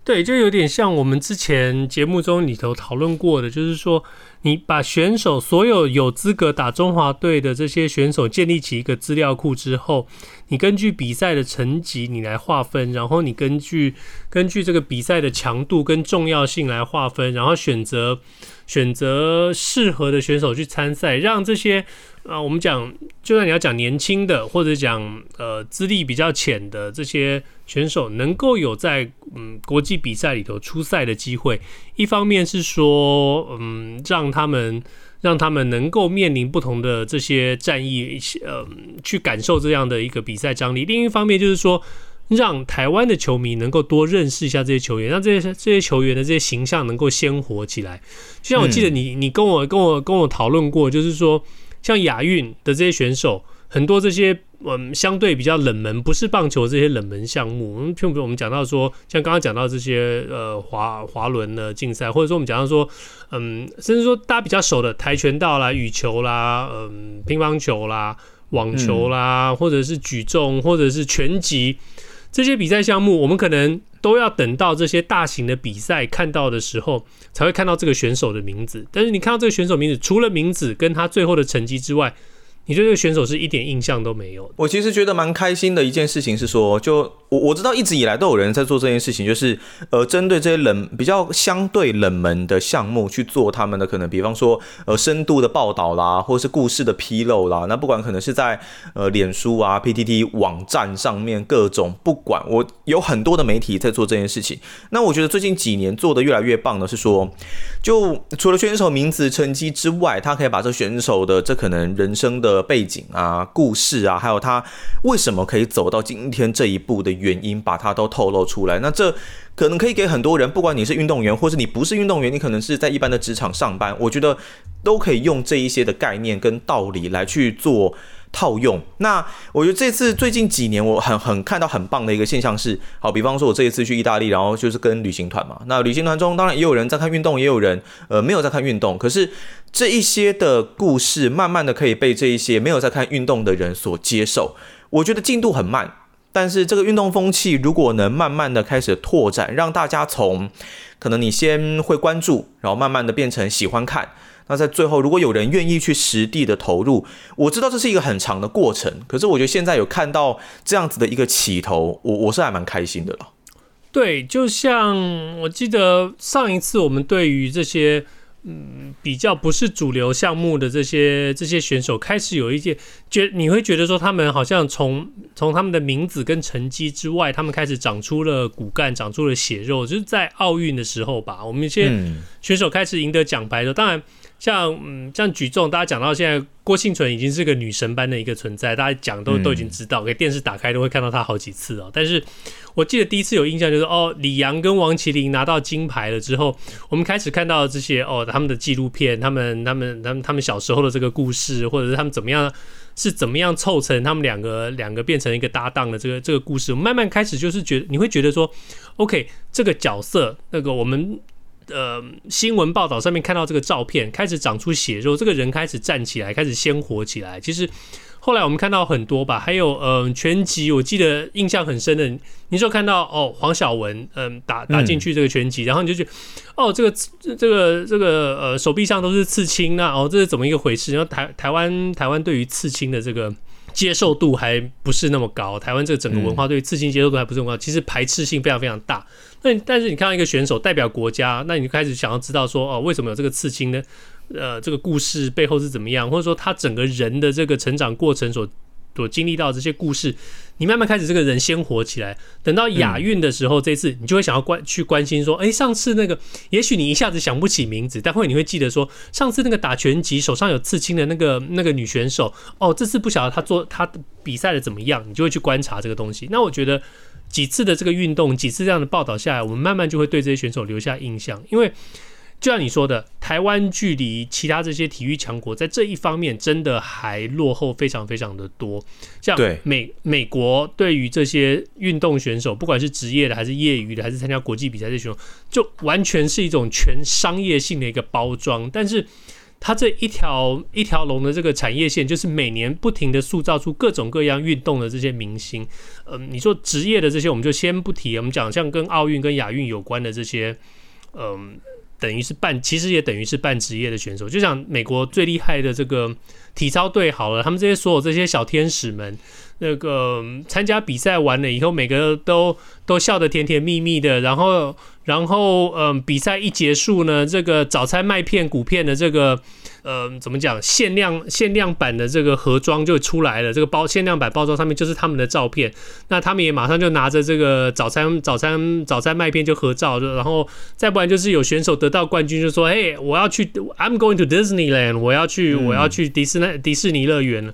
对，就有点像我们之前节目中里头讨论过的，就是说你把选手所有有资格打中华队的这些选手建立起一个资料库之后，你根据比赛的成绩你来划分，然后你根据根据这个比赛的强度跟重要性来划分，然后选择选择适合的选手去参赛，让这些。啊，我们讲，就算你要讲年轻的，或者讲呃资历比较浅的这些选手，能够有在嗯国际比赛里头出赛的机会。一方面是说，嗯，让他们让他们能够面临不同的这些战役，呃，去感受这样的一个比赛张力；另一方面就是说，让台湾的球迷能够多认识一下这些球员，让这些这些球员的这些形象能够鲜活起来。就像我记得你你跟我跟我跟我讨论过，就是说。像亚运的这些选手，很多这些嗯相对比较冷门，不是棒球这些冷门项目，嗯，譬如我们讲到说，像刚刚讲到这些呃滑滑轮的竞赛，或者说我们讲到说，嗯，甚至说大家比较熟的跆拳道啦、羽球啦、嗯乒乓球啦、网球啦，或者是举重，或者是拳击这些比赛项目，我们可能。都要等到这些大型的比赛看到的时候，才会看到这个选手的名字。但是你看到这个选手名字，除了名字跟他最后的成绩之外，你对这个选手是一点印象都没有。我其实觉得蛮开心的一件事情是说，就我我知道一直以来都有人在做这件事情，就是呃针对这些冷比较相对冷门的项目去做他们的可能，比方说呃深度的报道啦，或是故事的披露啦。那不管可能是在呃脸书啊、PTT 网站上面各种，不管我有很多的媒体在做这件事情。那我觉得最近几年做的越来越棒的是说，就除了选手名字、成绩之外，他可以把这选手的这可能人生的。背景啊，故事啊，还有他为什么可以走到今天这一步的原因，把它都透露出来。那这可能可以给很多人，不管你是运动员，或是你不是运动员，你可能是在一般的职场上班，我觉得都可以用这一些的概念跟道理来去做。套用。那我觉得这次最近几年我很很看到很棒的一个现象是，好，比方说我这一次去意大利，然后就是跟旅行团嘛。那旅行团中当然也有人在看运动，也有人呃没有在看运动。可是这一些的故事，慢慢的可以被这一些没有在看运动的人所接受。我觉得进度很慢，但是这个运动风气如果能慢慢的开始拓展，让大家从可能你先会关注，然后慢慢的变成喜欢看。那在最后，如果有人愿意去实地的投入，我知道这是一个很长的过程，可是我觉得现在有看到这样子的一个起头，我我是还蛮开心的了。对，就像我记得上一次我们对于这些嗯比较不是主流项目的这些这些选手，开始有一些觉，你会觉得说他们好像从从他们的名字跟成绩之外，他们开始长出了骨干，长出了血肉，就是在奥运的时候吧，我们一些选手开始赢得奖牌的，当然。像嗯，像举重，大家讲到现在，郭婞淳已经是个女神般的一个存在，大家讲都都已经知道，给电视打开都会看到她好几次哦。但是我记得第一次有印象就是哦，李阳跟王麒麟拿到金牌了之后，我们开始看到这些哦，他们的纪录片，他们他们他们他们小时候的这个故事，或者是他们怎么样是怎么样凑成他们两个两个变成一个搭档的这个这个故事，慢慢开始就是觉得你会觉得说，OK，这个角色那个我们。呃，新闻报道上面看到这个照片，开始长出血肉，这个人开始站起来，开始鲜活起来。其实后来我们看到很多吧，还有呃拳击，我记得印象很深的，你就看到哦黄晓雯，嗯、呃、打打进去这个拳击，然后你就觉得哦这个这个这个呃手臂上都是刺青，那哦这是怎么一个回事？然后台台湾台湾对于刺青的这个。接受度还不是那么高，台湾这个整个文化对刺青接受度还不是那么高，其实排斥性非常非常大。那但是你看到一个选手代表国家，那你就开始想要知道说，哦，为什么有这个刺青呢？呃，这个故事背后是怎么样，或者说他整个人的这个成长过程所。所经历到这些故事，你慢慢开始这个人鲜活起来。等到亚运的时候，这次你就会想要关去关心说，哎，上次那个，也许你一下子想不起名字，但会你会记得说，上次那个打拳击手上有刺青的那个那个女选手，哦，这次不晓得她做她比赛的怎么样，你就会去观察这个东西。那我觉得几次的这个运动，几次这样的报道下来，我们慢慢就会对这些选手留下印象，因为。就像你说的，台湾距离其他这些体育强国在这一方面真的还落后非常非常的多。像美美国对于这些运动选手，不管是职业的还是业余的，还是参加国际比赛的选手，就完全是一种全商业性的一个包装。但是它这一条一条龙的这个产业线，就是每年不停的塑造出各种各样运动的这些明星。嗯，你说职业的这些，我们就先不提，我们讲像跟奥运跟亚运有关的这些，嗯。等于是半，其实也等于是半职业的选手。就像美国最厉害的这个体操队好了，他们这些所有这些小天使们，那个参加比赛完了以后，每个都都笑得甜甜蜜蜜的，然后然后嗯，比赛一结束呢，这个早餐麦片谷片的这个。呃，怎么讲？限量限量版的这个盒装就出来了，这个包限量版包装上面就是他们的照片。那他们也马上就拿着这个早餐早餐早餐麦片就合照，然后再不然就是有选手得到冠军就说：“嘿，我要去，I'm going to Disneyland，我要去，我要去迪士尼迪士尼乐园了。”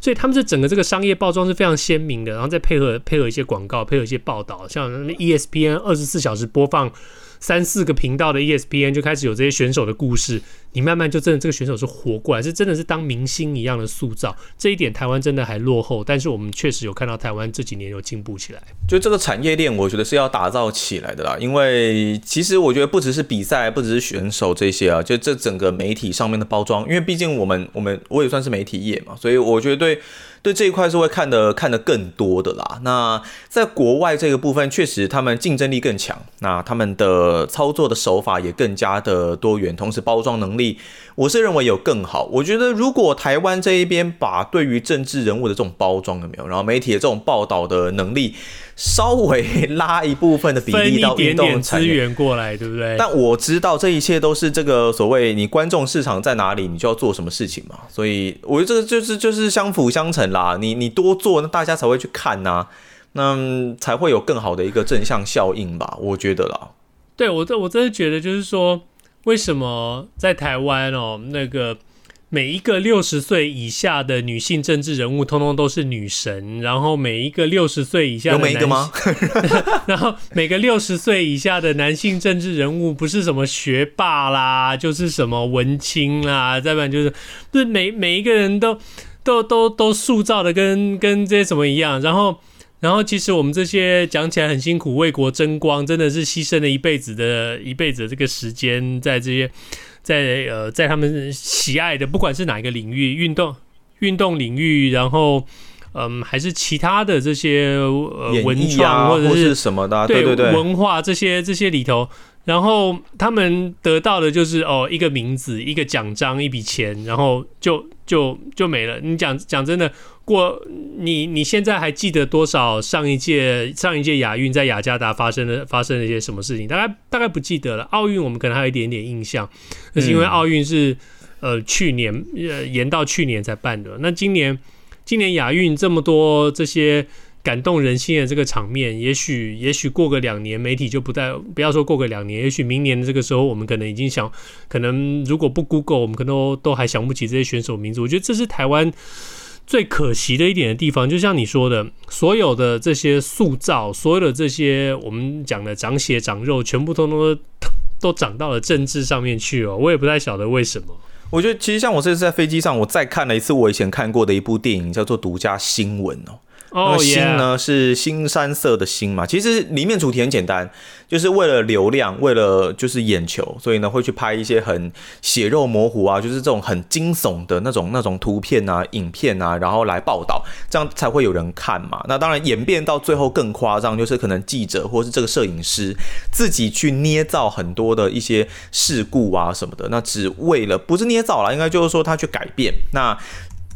所以他们这整个这个商业包装是非常鲜明的，然后再配合配合一些广告，配合一些报道，像 ESPN 二十四小时播放。三四个频道的 ESPN 就开始有这些选手的故事，你慢慢就真的这个选手是活过来，是真的是当明星一样的塑造。这一点台湾真的还落后，但是我们确实有看到台湾这几年有进步起来。就这个产业链，我觉得是要打造起来的啦。因为其实我觉得不只是比赛，不只是选手这些啊，就这整个媒体上面的包装，因为毕竟我们我们我也算是媒体业嘛，所以我觉得对。对这一块是会看得看得更多的啦。那在国外这个部分，确实他们竞争力更强，那他们的操作的手法也更加的多元，同时包装能力，我是认为有更好。我觉得如果台湾这一边把对于政治人物的这种包装有没有，然后媒体的这种报道的能力。稍微拉一部分的比例到运动资源过来，对不对？但我知道这一切都是这个所谓你观众市场在哪里，你就要做什么事情嘛。所以我觉得这个就是就是相辅相成啦。你你多做，那大家才会去看呐、啊，那才会有更好的一个正向效应吧。我觉得啦。对，我这我真的觉得就是说，为什么在台湾哦那个。每一个六十岁以下的女性政治人物，通通都是女神。然后每一个六十岁以下的男，有每一个吗？[laughs] 然后每个六十岁以下的男性政治人物，不是什么学霸啦，就是什么文青啦，再不然就是，就是每每一个人都都都都塑造的跟跟这些什么一样。然后然后其实我们这些讲起来很辛苦，为国争光，真的是牺牲了一辈子的一辈子的这个时间在这些。在呃，在他们喜爱的，不管是哪一个领域，运动运动领域，然后嗯，还是其他的这些呃文创或者是什么的，对对对，文化这些这些里头，然后他们得到的就是哦一个名字，一个奖章，一笔钱，然后就就就没了。你讲讲真的。过你你现在还记得多少上一届上一届亚运在雅加达发生的发生了一些什么事情？大概大概不记得了。奥运我们可能还有一点点印象，那是因为奥运是呃去年呃延到去年才办的。那今年今年亚运这么多这些感动人心的这个场面，也许也许过个两年，媒体就不再不要说过个两年，也许明年的这个时候，我们可能已经想，可能如果不 Google，我们可能都都还想不起这些选手名字。我觉得这是台湾。最可惜的一点的地方，就像你说的，所有的这些塑造，所有的这些我们讲的长血长肉，全部都都都长到了政治上面去哦。我也不太晓得为什么。我觉得其实像我这次在飞机上，我再看了一次我以前看过的一部电影，叫做《独家新闻》哦。那个新呢是新山色的星嘛，其实里面主题很简单，就是为了流量，为了就是眼球，所以呢会去拍一些很血肉模糊啊，就是这种很惊悚的那种那种图片啊、影片啊，然后来报道，这样才会有人看嘛。那当然演变到最后更夸张，就是可能记者或是这个摄影师自己去捏造很多的一些事故啊什么的，那只为了不是捏造啦，应该就是说他去改变那。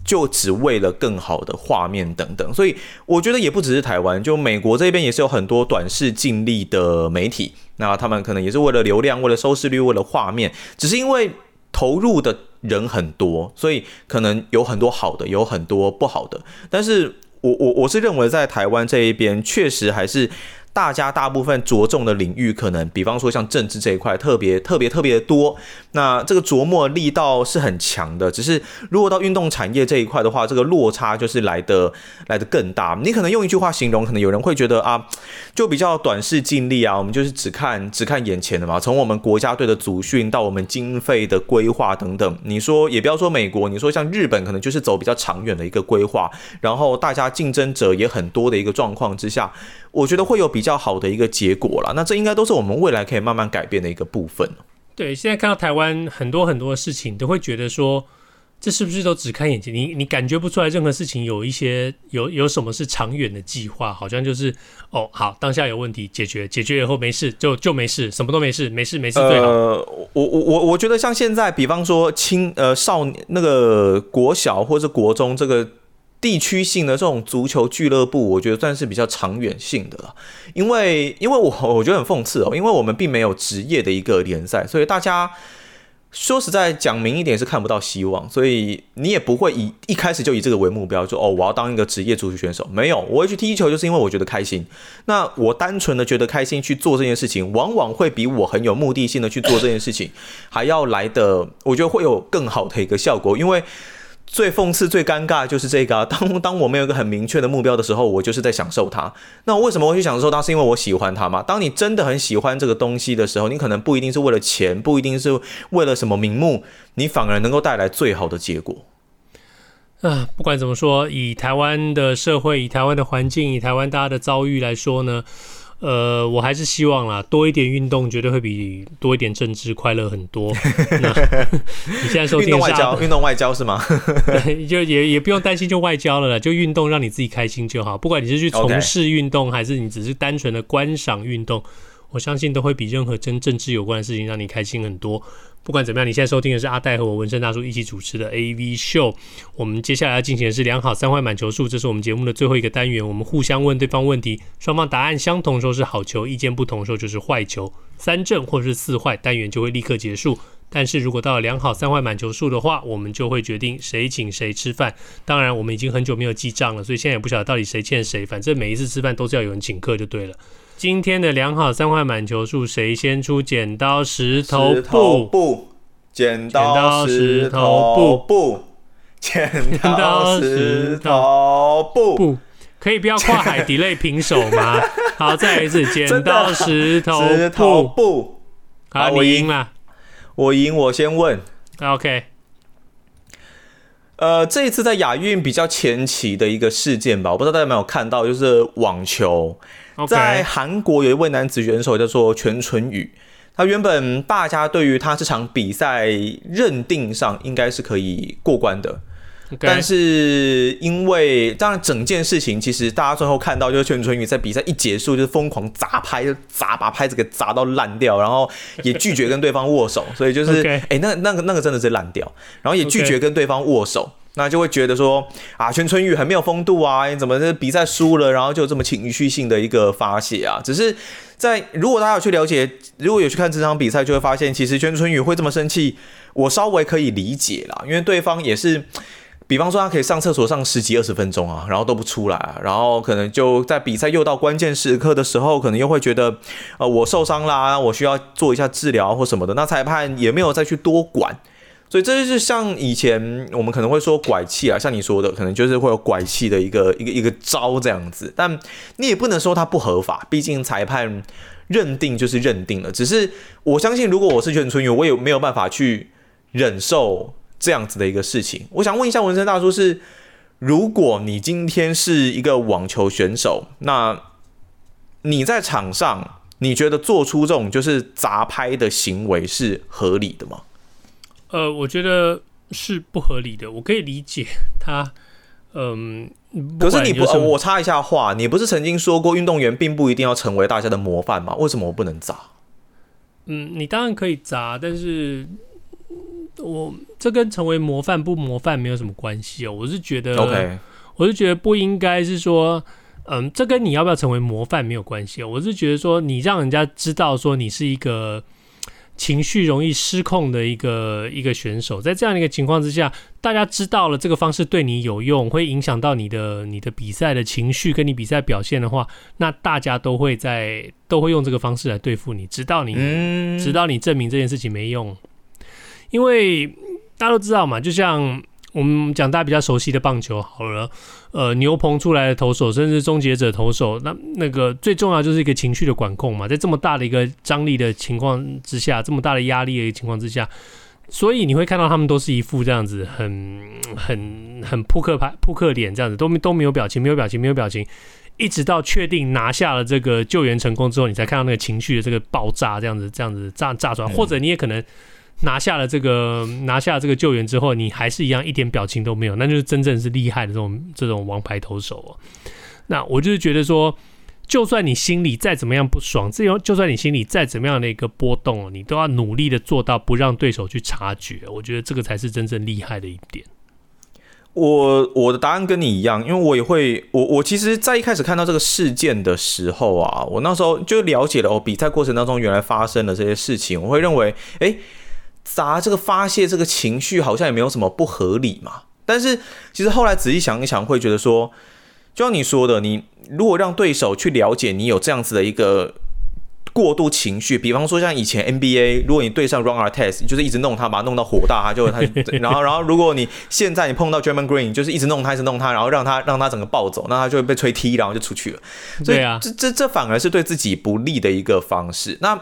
就只为了更好的画面等等，所以我觉得也不只是台湾，就美国这边也是有很多短视近利的媒体，那他们可能也是为了流量、为了收视率、为了画面，只是因为投入的人很多，所以可能有很多好的，有很多不好的。但是我我我是认为在台湾这一边，确实还是。大家大部分着重的领域，可能比方说像政治这一块，特别特别特别多。那这个琢磨力道是很强的，只是如果到运动产业这一块的话，这个落差就是来的来的更大。你可能用一句话形容，可能有人会觉得啊，就比较短视近利啊，我们就是只看只看眼前的嘛。从我们国家队的组训到我们经费的规划等等，你说也不要说美国，你说像日本，可能就是走比较长远的一个规划，然后大家竞争者也很多的一个状况之下。我觉得会有比较好的一个结果了，那这应该都是我们未来可以慢慢改变的一个部分。对，现在看到台湾很多很多的事情，都会觉得说，这是不是都只看眼前？你你感觉不出来任何事情有一些有有什么是长远的计划？好像就是哦，好，当下有问题解决，解决以后没事就就没事，什么都没事，没事没事最好。呃，我我我我觉得像现在，比方说青呃少那个国小或者国中这个地区性的这种足球俱乐部，我觉得算是比较长远性的了。因为因为我我觉得很讽刺哦，因为我们并没有职业的一个联赛，所以大家。说实在，讲明一点是看不到希望，所以你也不会以一开始就以这个为目标，说哦，我要当一个职业足球选手。没有，我会去踢球，就是因为我觉得开心。那我单纯的觉得开心去做这件事情，往往会比我很有目的性的去做这件事情还要来的，我觉得会有更好的一个效果，因为。最讽刺、最尴尬的就是这个啊！[laughs] 当当我没有一个很明确的目标的时候，我就是在享受它。那我为什么会去享受它？是因为我喜欢它吗？当你真的很喜欢这个东西的时候，你可能不一定是为了钱，不一定是为了什么名目，你反而能够带来最好的结果。啊，不管怎么说，以台湾的社会、以台湾的环境、以台湾大家的遭遇来说呢？呃，我还是希望啦，多一点运动绝对会比多一点政治快乐很多。[laughs] 那你现在收听运动外交，运动外交是吗？[laughs] 就也也不用担心就外交了啦，就运动让你自己开心就好。不管你是去从事运动，还是你只是单纯的观赏运动，我相信都会比任何跟政治有关的事情让你开心很多。不管怎么样，你现在收听的是阿戴和我纹身大叔一起主持的 AV Show。我们接下来要进行的是良好三坏满球数，这是我们节目的最后一个单元。我们互相问对方问题，双方答案相同的时候是好球，意见不同的时候就是坏球。三正或是四坏，单元就会立刻结束。但是如果到了良好三坏满球数的话，我们就会决定谁请谁吃饭。当然，我们已经很久没有记账了，所以现在也不晓得到底谁欠谁。反正每一次吃饭都是要有人请客就对了。今天的良好三坏满球数，谁先出剪刀石头布？布，剪刀石头布，布，剪刀石头布。可以不要跨海 delay 平手吗？[laughs] 好，再来一次，剪刀石头布。好，你赢了。我赢，我先问。OK。呃，这一次在亚运比较前期的一个事件吧，我不知道大家有没有看到，就是网球。在韩国有一位男子选手叫做全春宇，他原本大家对于他这场比赛认定上应该是可以过关的.但是因为当然整件事情其实大家最后看到就是全春雨在比赛一结束就是疯狂砸拍，就砸把拍子给砸到烂掉，然后 [laughs] 也拒绝跟对方握手，所以就是哎那那个那个真的是烂掉，然后也拒绝跟对方握手。那就会觉得说啊，全春雨很没有风度啊，你怎么这比赛输了，然后就这么情绪性的一个发泄啊？只是在如果大家有去了解，如果有去看这场比赛，就会发现其实全春雨会这么生气，我稍微可以理解啦，因为对方也是，比方说他可以上厕所上十几二十分钟啊，然后都不出来啊，然后可能就在比赛又到关键时刻的时候，可能又会觉得呃我受伤啦，我需要做一下治疗或什么的，那裁判也没有再去多管。所以这就是像以前我们可能会说拐气啊，像你说的，可能就是会有拐气的一个一个一个招这样子，但你也不能说它不合法，毕竟裁判认定就是认定了。只是我相信，如果我是全春宇，我也没有办法去忍受这样子的一个事情。我想问一下纹身大叔是，如果你今天是一个网球选手，那你在场上，你觉得做出这种就是砸拍的行为是合理的吗？呃，我觉得是不合理的。我可以理解他，嗯，可是你不，呃，我插一下话，你不是曾经说过运动员并不一定要成为大家的模范吗？为什么我不能砸？嗯，你当然可以砸，但是我这跟成为模范不模范没有什么关系哦。我是觉得，OK，我是觉得不应该是说，嗯，这跟你要不要成为模范没有关系哦。我是觉得说，你让人家知道说你是一个。情绪容易失控的一个一个选手，在这样的一个情况之下，大家知道了这个方式对你有用，会影响到你的你的比赛的情绪跟你比赛表现的话，那大家都会在都会用这个方式来对付你，直到你、嗯、直到你证明这件事情没用。因为大家都知道嘛，就像。我们讲大家比较熟悉的棒球好了，呃，牛棚出来的投手，甚至终结者投手，那那个最重要就是一个情绪的管控嘛，在这么大的一个张力的情况之下，这么大的压力的一个情况之下，所以你会看到他们都是一副这样子很很很扑克牌扑克脸这样子，都都没有表情，没有表情，没有表情，一直到确定拿下了这个救援成功之后，你才看到那个情绪的这个爆炸这样子这样子炸炸出来，或者你也可能。拿下了这个拿下了这个救援之后，你还是一样一点表情都没有，那就是真正是厉害的这种这种王牌投手哦。那我就是觉得说，就算你心里再怎么样不爽，这样就算你心里再怎么样的一个波动，你都要努力的做到不让对手去察觉。我觉得这个才是真正厉害的一点。我我的答案跟你一样，因为我也会，我我其实，在一开始看到这个事件的时候啊，我那时候就了解了哦，比赛过程当中原来发生的这些事情，我会认为，哎，砸这个发泄这个情绪好像也没有什么不合理嘛。但是其实后来仔细想一想，会觉得说，就像你说的，你如果让对手去了解你有这样子的一个。过度情绪，比方说像以前 NBA，如果你对上 Run Artest，就是一直弄他，把他弄到火大，他就他，然 [laughs] 后然后如果你现在你碰到 Draymond Green，就是一直弄他，一直弄他，然后让他让他整个暴走，那他就会被吹踢，然后就出去了。所以对啊，这这这反而是对自己不利的一个方式。那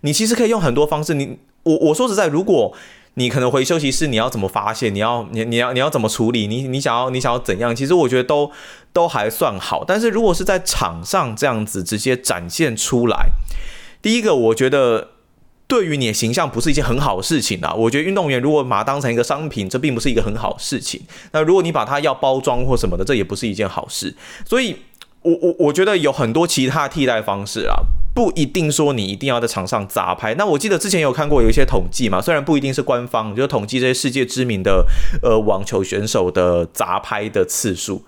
你其实可以用很多方式，你我我说实在，如果你可能回休息室，你要怎么发泄？你要你你要你要怎么处理？你你想要你想要怎样？其实我觉得都都还算好。但是如果是在场上这样子直接展现出来。第一个，我觉得对于你的形象不是一件很好的事情啊。我觉得运动员如果把它当成一个商品，这并不是一个很好的事情。那如果你把它要包装或什么的，这也不是一件好事。所以，我我我觉得有很多其他替代方式啊，不一定说你一定要在场上砸拍。那我记得之前有看过有一些统计嘛，虽然不一定是官方，就统计这些世界知名的呃网球选手的砸拍的次数。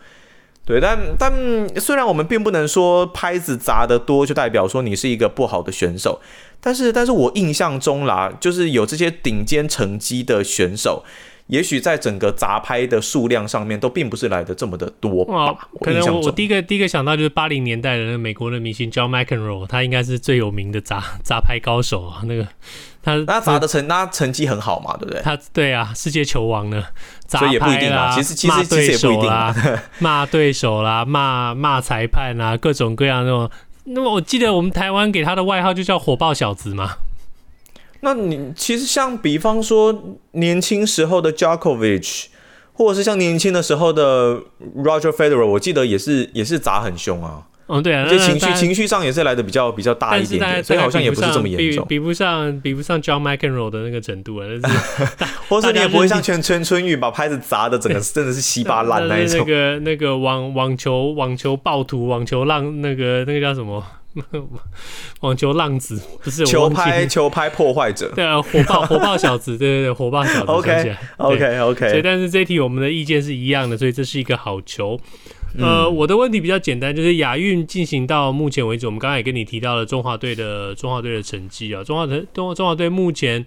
对，但但虽然我们并不能说拍子砸得多就代表说你是一个不好的选手，但是但是我印象中啦，就是有这些顶尖成绩的选手，也许在整个砸拍的数量上面都并不是来的这么的多吧。可能我我第一个第一个想到就是八零年代的那个美国的明星 John McEnroe，他应该是最有名的砸砸拍高手啊，那个。他那砸的成，那成绩很好嘛，对不对？他对啊，世界球王呢，所以也不一定啊。其实其实其实也不一定啊，[laughs] 骂对手啦，骂骂裁判啦，各种各样那种。那么我记得我们台湾给他的外号就叫火爆小子嘛。那你其实像比方说年轻时候的 Djokovic，或者是像年轻的时候的 Roger Federer，我记得也是也是砸很凶啊。嗯，对啊，就情绪情绪上也是来的比较比较大一点点，所以好像也不是这么严重，比不上比不上 John McEnroe 的那个程度啊，就是，[laughs] 或是你也不会像全全春雨把拍子砸的整个 [laughs] 真的是稀巴烂那一种。那个那个网网球网球暴徒网球浪那个那个叫什么？[laughs] 网球浪子不是球拍球拍破坏者？[laughs] 对啊，火爆 [laughs] 火爆小子，对对对，火爆小子。OK OK OK。所以但是这一题我们的意见是一样的，所以这是一个好球。呃，我的问题比较简单，就是亚运进行到目前为止，我们刚才也跟你提到了中华队的中华队的成绩啊，中华队中中华队目前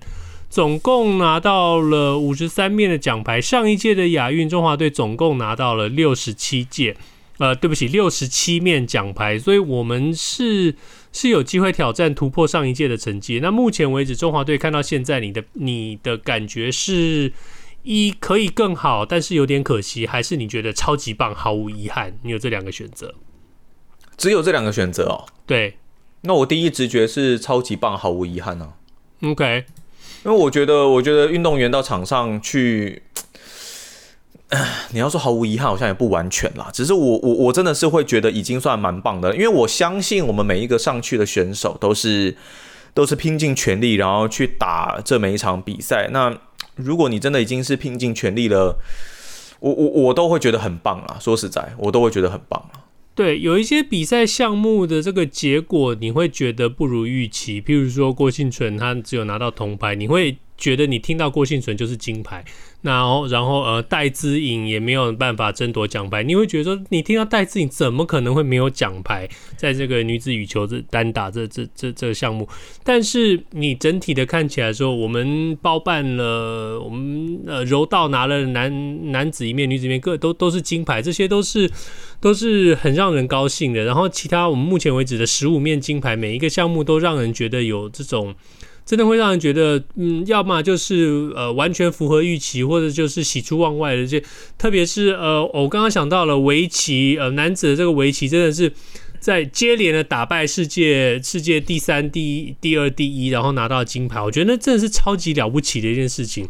总共拿到了五十三面的奖牌，上一届的亚运中华队总共拿到了六十七届，呃，对不起，六十七面奖牌，所以我们是是有机会挑战突破上一届的成绩。那目前为止，中华队看到现在，你的你的感觉是？一可以更好，但是有点可惜，还是你觉得超级棒，毫无遗憾？你有这两个选择，只有这两个选择哦。对，那我第一直觉是超级棒，毫无遗憾呢、啊。OK，因为我觉得，我觉得运动员到场上去，[clears throat] 你要说毫无遗憾，好像也不完全啦。只是我我我真的是会觉得已经算蛮棒的，因为我相信我们每一个上去的选手都是都是拼尽全力，然后去打这每一场比赛。那如果你真的已经是拼尽全力了，我我我都会觉得很棒啊！说实在，我都会觉得很棒啊。对，有一些比赛项目的这个结果，你会觉得不如预期。譬如说郭婞淳，他只有拿到铜牌，你会觉得你听到郭婞淳就是金牌。然后，然后呃，戴资颖也没有办法争夺奖牌。你会觉得说，你听到戴资颖怎么可能会没有奖牌？在这个女子羽球这单打这这这这个项目，但是你整体的看起来说，我们包办了，我们呃柔道拿了男男子一面，女子一面，各都都是金牌，这些都是都是很让人高兴的。然后其他我们目前为止的十五面金牌，每一个项目都让人觉得有这种。真的会让人觉得，嗯，要么就是呃完全符合预期，或者就是喜出望外的这，特别是呃，我刚刚想到了围棋，呃，男子的这个围棋真的是在接连的打败世界世界第三、第一、第二、第一，然后拿到金牌，我觉得那真的是超级了不起的一件事情。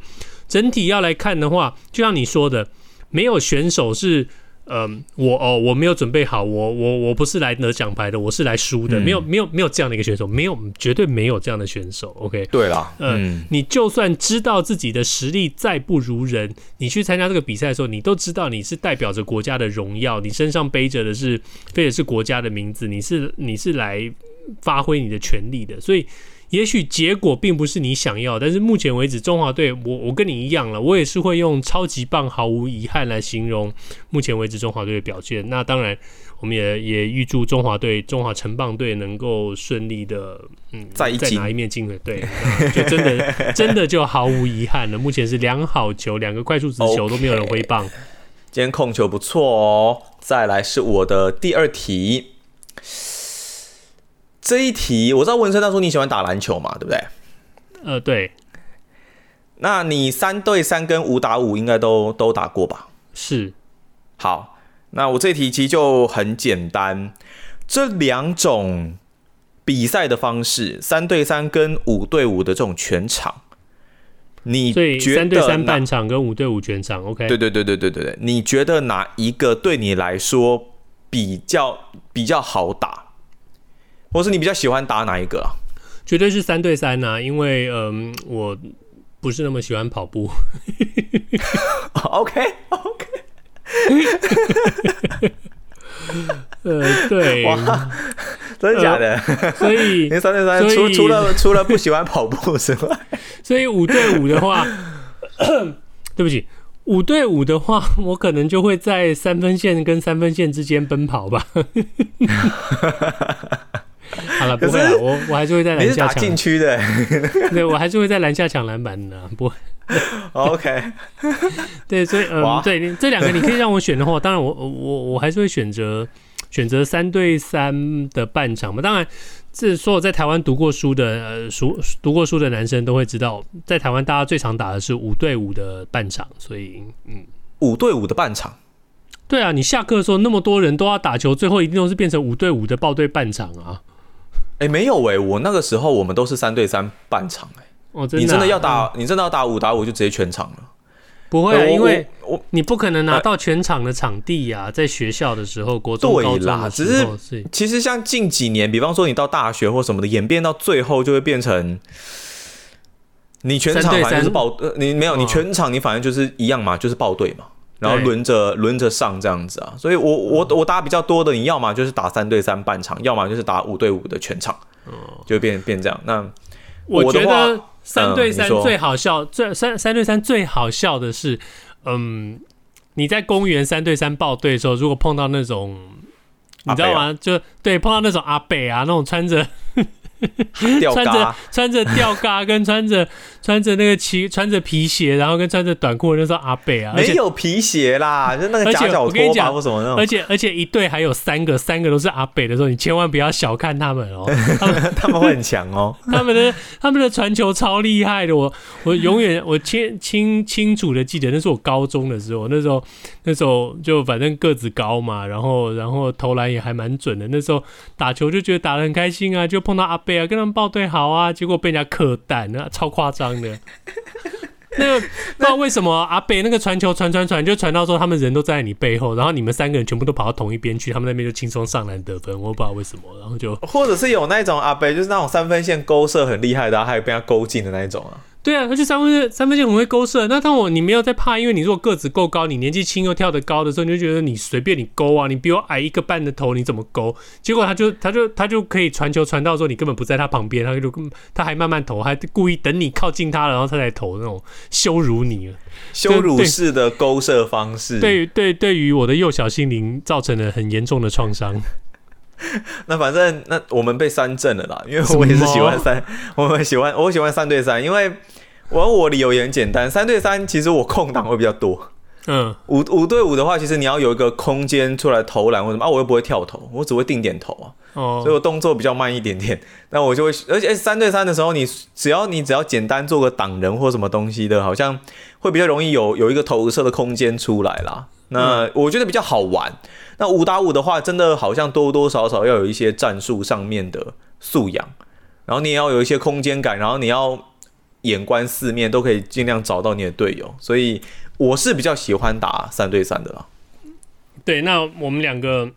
整体要来看的话，就像你说的，没有选手是。嗯，我哦，我没有准备好，我我我不是来得奖牌的，我是来输的，嗯、没有没有没有这样的一个选手，没有绝对没有这样的选手。OK，对啦，嗯，嗯你就算知道自己的实力再不如人，你去参加这个比赛的时候，你都知道你是代表着国家的荣耀，你身上背着的是背的是国家的名字，你是你是来发挥你的权利的，所以。也许结果并不是你想要，但是目前为止，中华队，我我跟你一样了，我也是会用超级棒、毫无遗憾来形容目前为止中华队的表现。那当然，我们也也预祝中华队、中华城棒队能够顺利的，嗯，再再拿一面金牌，对，就真的真的就毫无遗憾了。目前是两好球，两个快速直球都没有人挥棒。Okay. 今天控球不错哦。再来是我的第二题。这一题我知道文森大叔你喜欢打篮球嘛，对不对？呃，对。那你三对三跟五打五应该都都打过吧？是。好，那我这题其实就很简单，这两种比赛的方式，三对三跟五对五的这种全场，你觉得三对三半场跟五对五全场，OK？对对对对对对对，你觉得哪一个对你来说比较比较好打？或是你比较喜欢打哪一个啊？绝对是三对三呐、啊，因为嗯，我不是那么喜欢跑步。[laughs] OK OK。[laughs] 呃，对，哇，真的假的？呃、所以 [laughs] 三对三，除除了除了不喜欢跑步之外，所以五对五的话，[coughs] 对不起，五对五的话，我可能就会在三分线跟三分线之间奔跑吧。[laughs] 好了，不会了，我我还是会在篮下抢禁区的，[laughs] 对，我还是会在篮下抢篮板的，不会，OK，[laughs] 对，所以嗯，对，这两个你可以让我选的话，当然我我我还是会选择选择三对三的半场嘛。当然，这所有在台湾读过书的呃书读过书的男生都会知道，在台湾大家最常打的是五对五的半场，所以嗯，五对五的半场，对啊，你下课的时候那么多人都要打球，最后一定都是变成五对五的报队半场啊。哎、欸，没有哎、欸，我那个时候我们都是三对三半场哎、欸。哦，真的、啊，你真的要打，嗯、你真的要打五打五就直接全场了？不会、啊，因为我你不可能拿到全场的场地呀、啊，在学校的时候，国中、高中的时候，对啦，只是，其实像近几年，比方说你到大学或什么的，演变到最后就会变成你全场反正就是报，呃，你没有，你全场你反正就是一样嘛，就是报队嘛。然后轮着轮着上这样子啊，所以我我我打比较多的，你要么就是打三对三半场，要么就是打五对五的全场，就变变这样。那我，我觉得三对三最好笑，最三三对三最好笑的是，嗯，你在公园三对三报队的时候，如果碰到那种，你知道吗？就对，碰到那种阿北啊，那种穿着。[laughs] 穿着穿着吊嘎跟穿着 [laughs] 穿着那个骑穿着皮鞋，然后跟穿着短裤那时候阿北啊，没有皮鞋啦，就那个夹脚拖吧或什么那种。而且而且一队还有三个，三个都是阿北的时候，你千万不要小看他们哦，[laughs] 他们他们会很强哦，他们的他们的传球超厉害的，我我永远我清清清楚的记得，那是我高中的时候，那时候那时候就反正个子高嘛，然后然后投篮也还蛮准的，那时候打球就觉得打的很开心啊，就碰到阿北。对啊，跟他们报队好啊，结果被人家克弹，啊超夸张的。[laughs] 那个不知道为什么阿北那个传球传传传，就传到说他们人都在你背后，然后你们三个人全部都跑到同一边去，他们那边就轻松上篮得分，我不知道为什么，然后就或者是有那种阿北，就是那种三分线勾射很厉害的，还有被他勾进的那一种啊。对啊，而且三分线三分线很会勾射。那当我你没有在怕，因为你如果个子够高，你年纪轻又跳得高的时候，你就觉得你随便你勾啊，你比我矮一个半的头，你怎么勾？结果他就他就他就可以传球传到说你根本不在他旁边，他就他还慢慢投，还故意等你靠近他了，然后他才投那种羞辱你，羞辱式的勾射方式。对对，对于我的幼小心灵造成了很严重的创伤。[laughs] 那反正那我们被三震了啦，因为我也是喜欢三，[laughs] 我们喜欢我喜欢三对三，因为。我我理由也很简单，三对三其实我空档会比较多。嗯，五五对五的话，其实你要有一个空间出来投篮或什么啊，我又不会跳投，我只会定点投啊。哦，所以我动作比较慢一点点。那我就会，而且三对三的时候，你只要你只要简单做个挡人或什么东西的，好像会比较容易有有一个投射的空间出来啦。那我觉得比较好玩。那五打五的话，真的好像多多少少要有一些战术上面的素养，然后你也要有一些空间感，然后你要。眼观四面都可以尽量找到你的队友，所以我是比较喜欢打三对三的啦。对，那我们两个。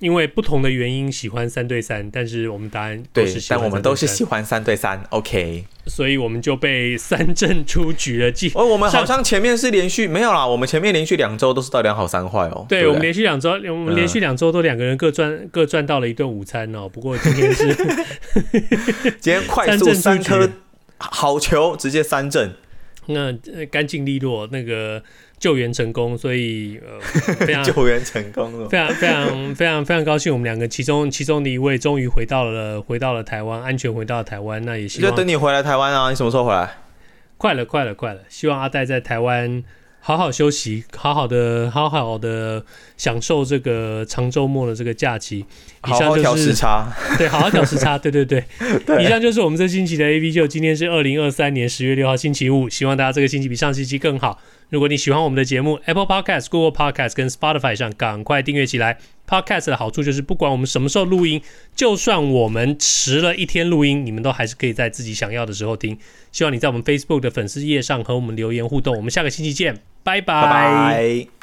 因为不同的原因喜欢三对三，但是我们答案对但我们都是喜欢三对三，OK。所以我们就被三振出局了。记哦，我们好像前面是连续没有啦，我们前面连续两周都是到两好三坏哦。对，对，我们连续两周，我们连续两周都两个人各赚、嗯、各赚到了一顿午餐哦。不过今天是 [laughs] 今天快速三颗好球直接三振，那干净利落那个。救援成功，所以呃，[laughs] 非常救援成功了，非常非常非常非常高兴，我们两个其中其中的一位终于回到了回到了台湾，安全回到了台湾。那也希望就等你回来台湾啊！你什么时候回来？快了，快了，快了！希望阿戴在台湾好好休息，好好的好好的享受这个长周末的这个假期。以上就是好好调时差，[laughs] 对，好好调时差，对对对。对 [laughs] 以上就是我们这星期的 AV 秀，今天是二零二三年十月六号星期五，希望大家这个星期比上星期更好。如果你喜欢我们的节目，Apple Podcast、Google Podcast 跟 Spotify 上赶快订阅起来。Podcast 的好处就是，不管我们什么时候录音，就算我们迟了一天录音，你们都还是可以在自己想要的时候听。希望你在我们 Facebook 的粉丝页上和我们留言互动。我们下个星期见，拜拜。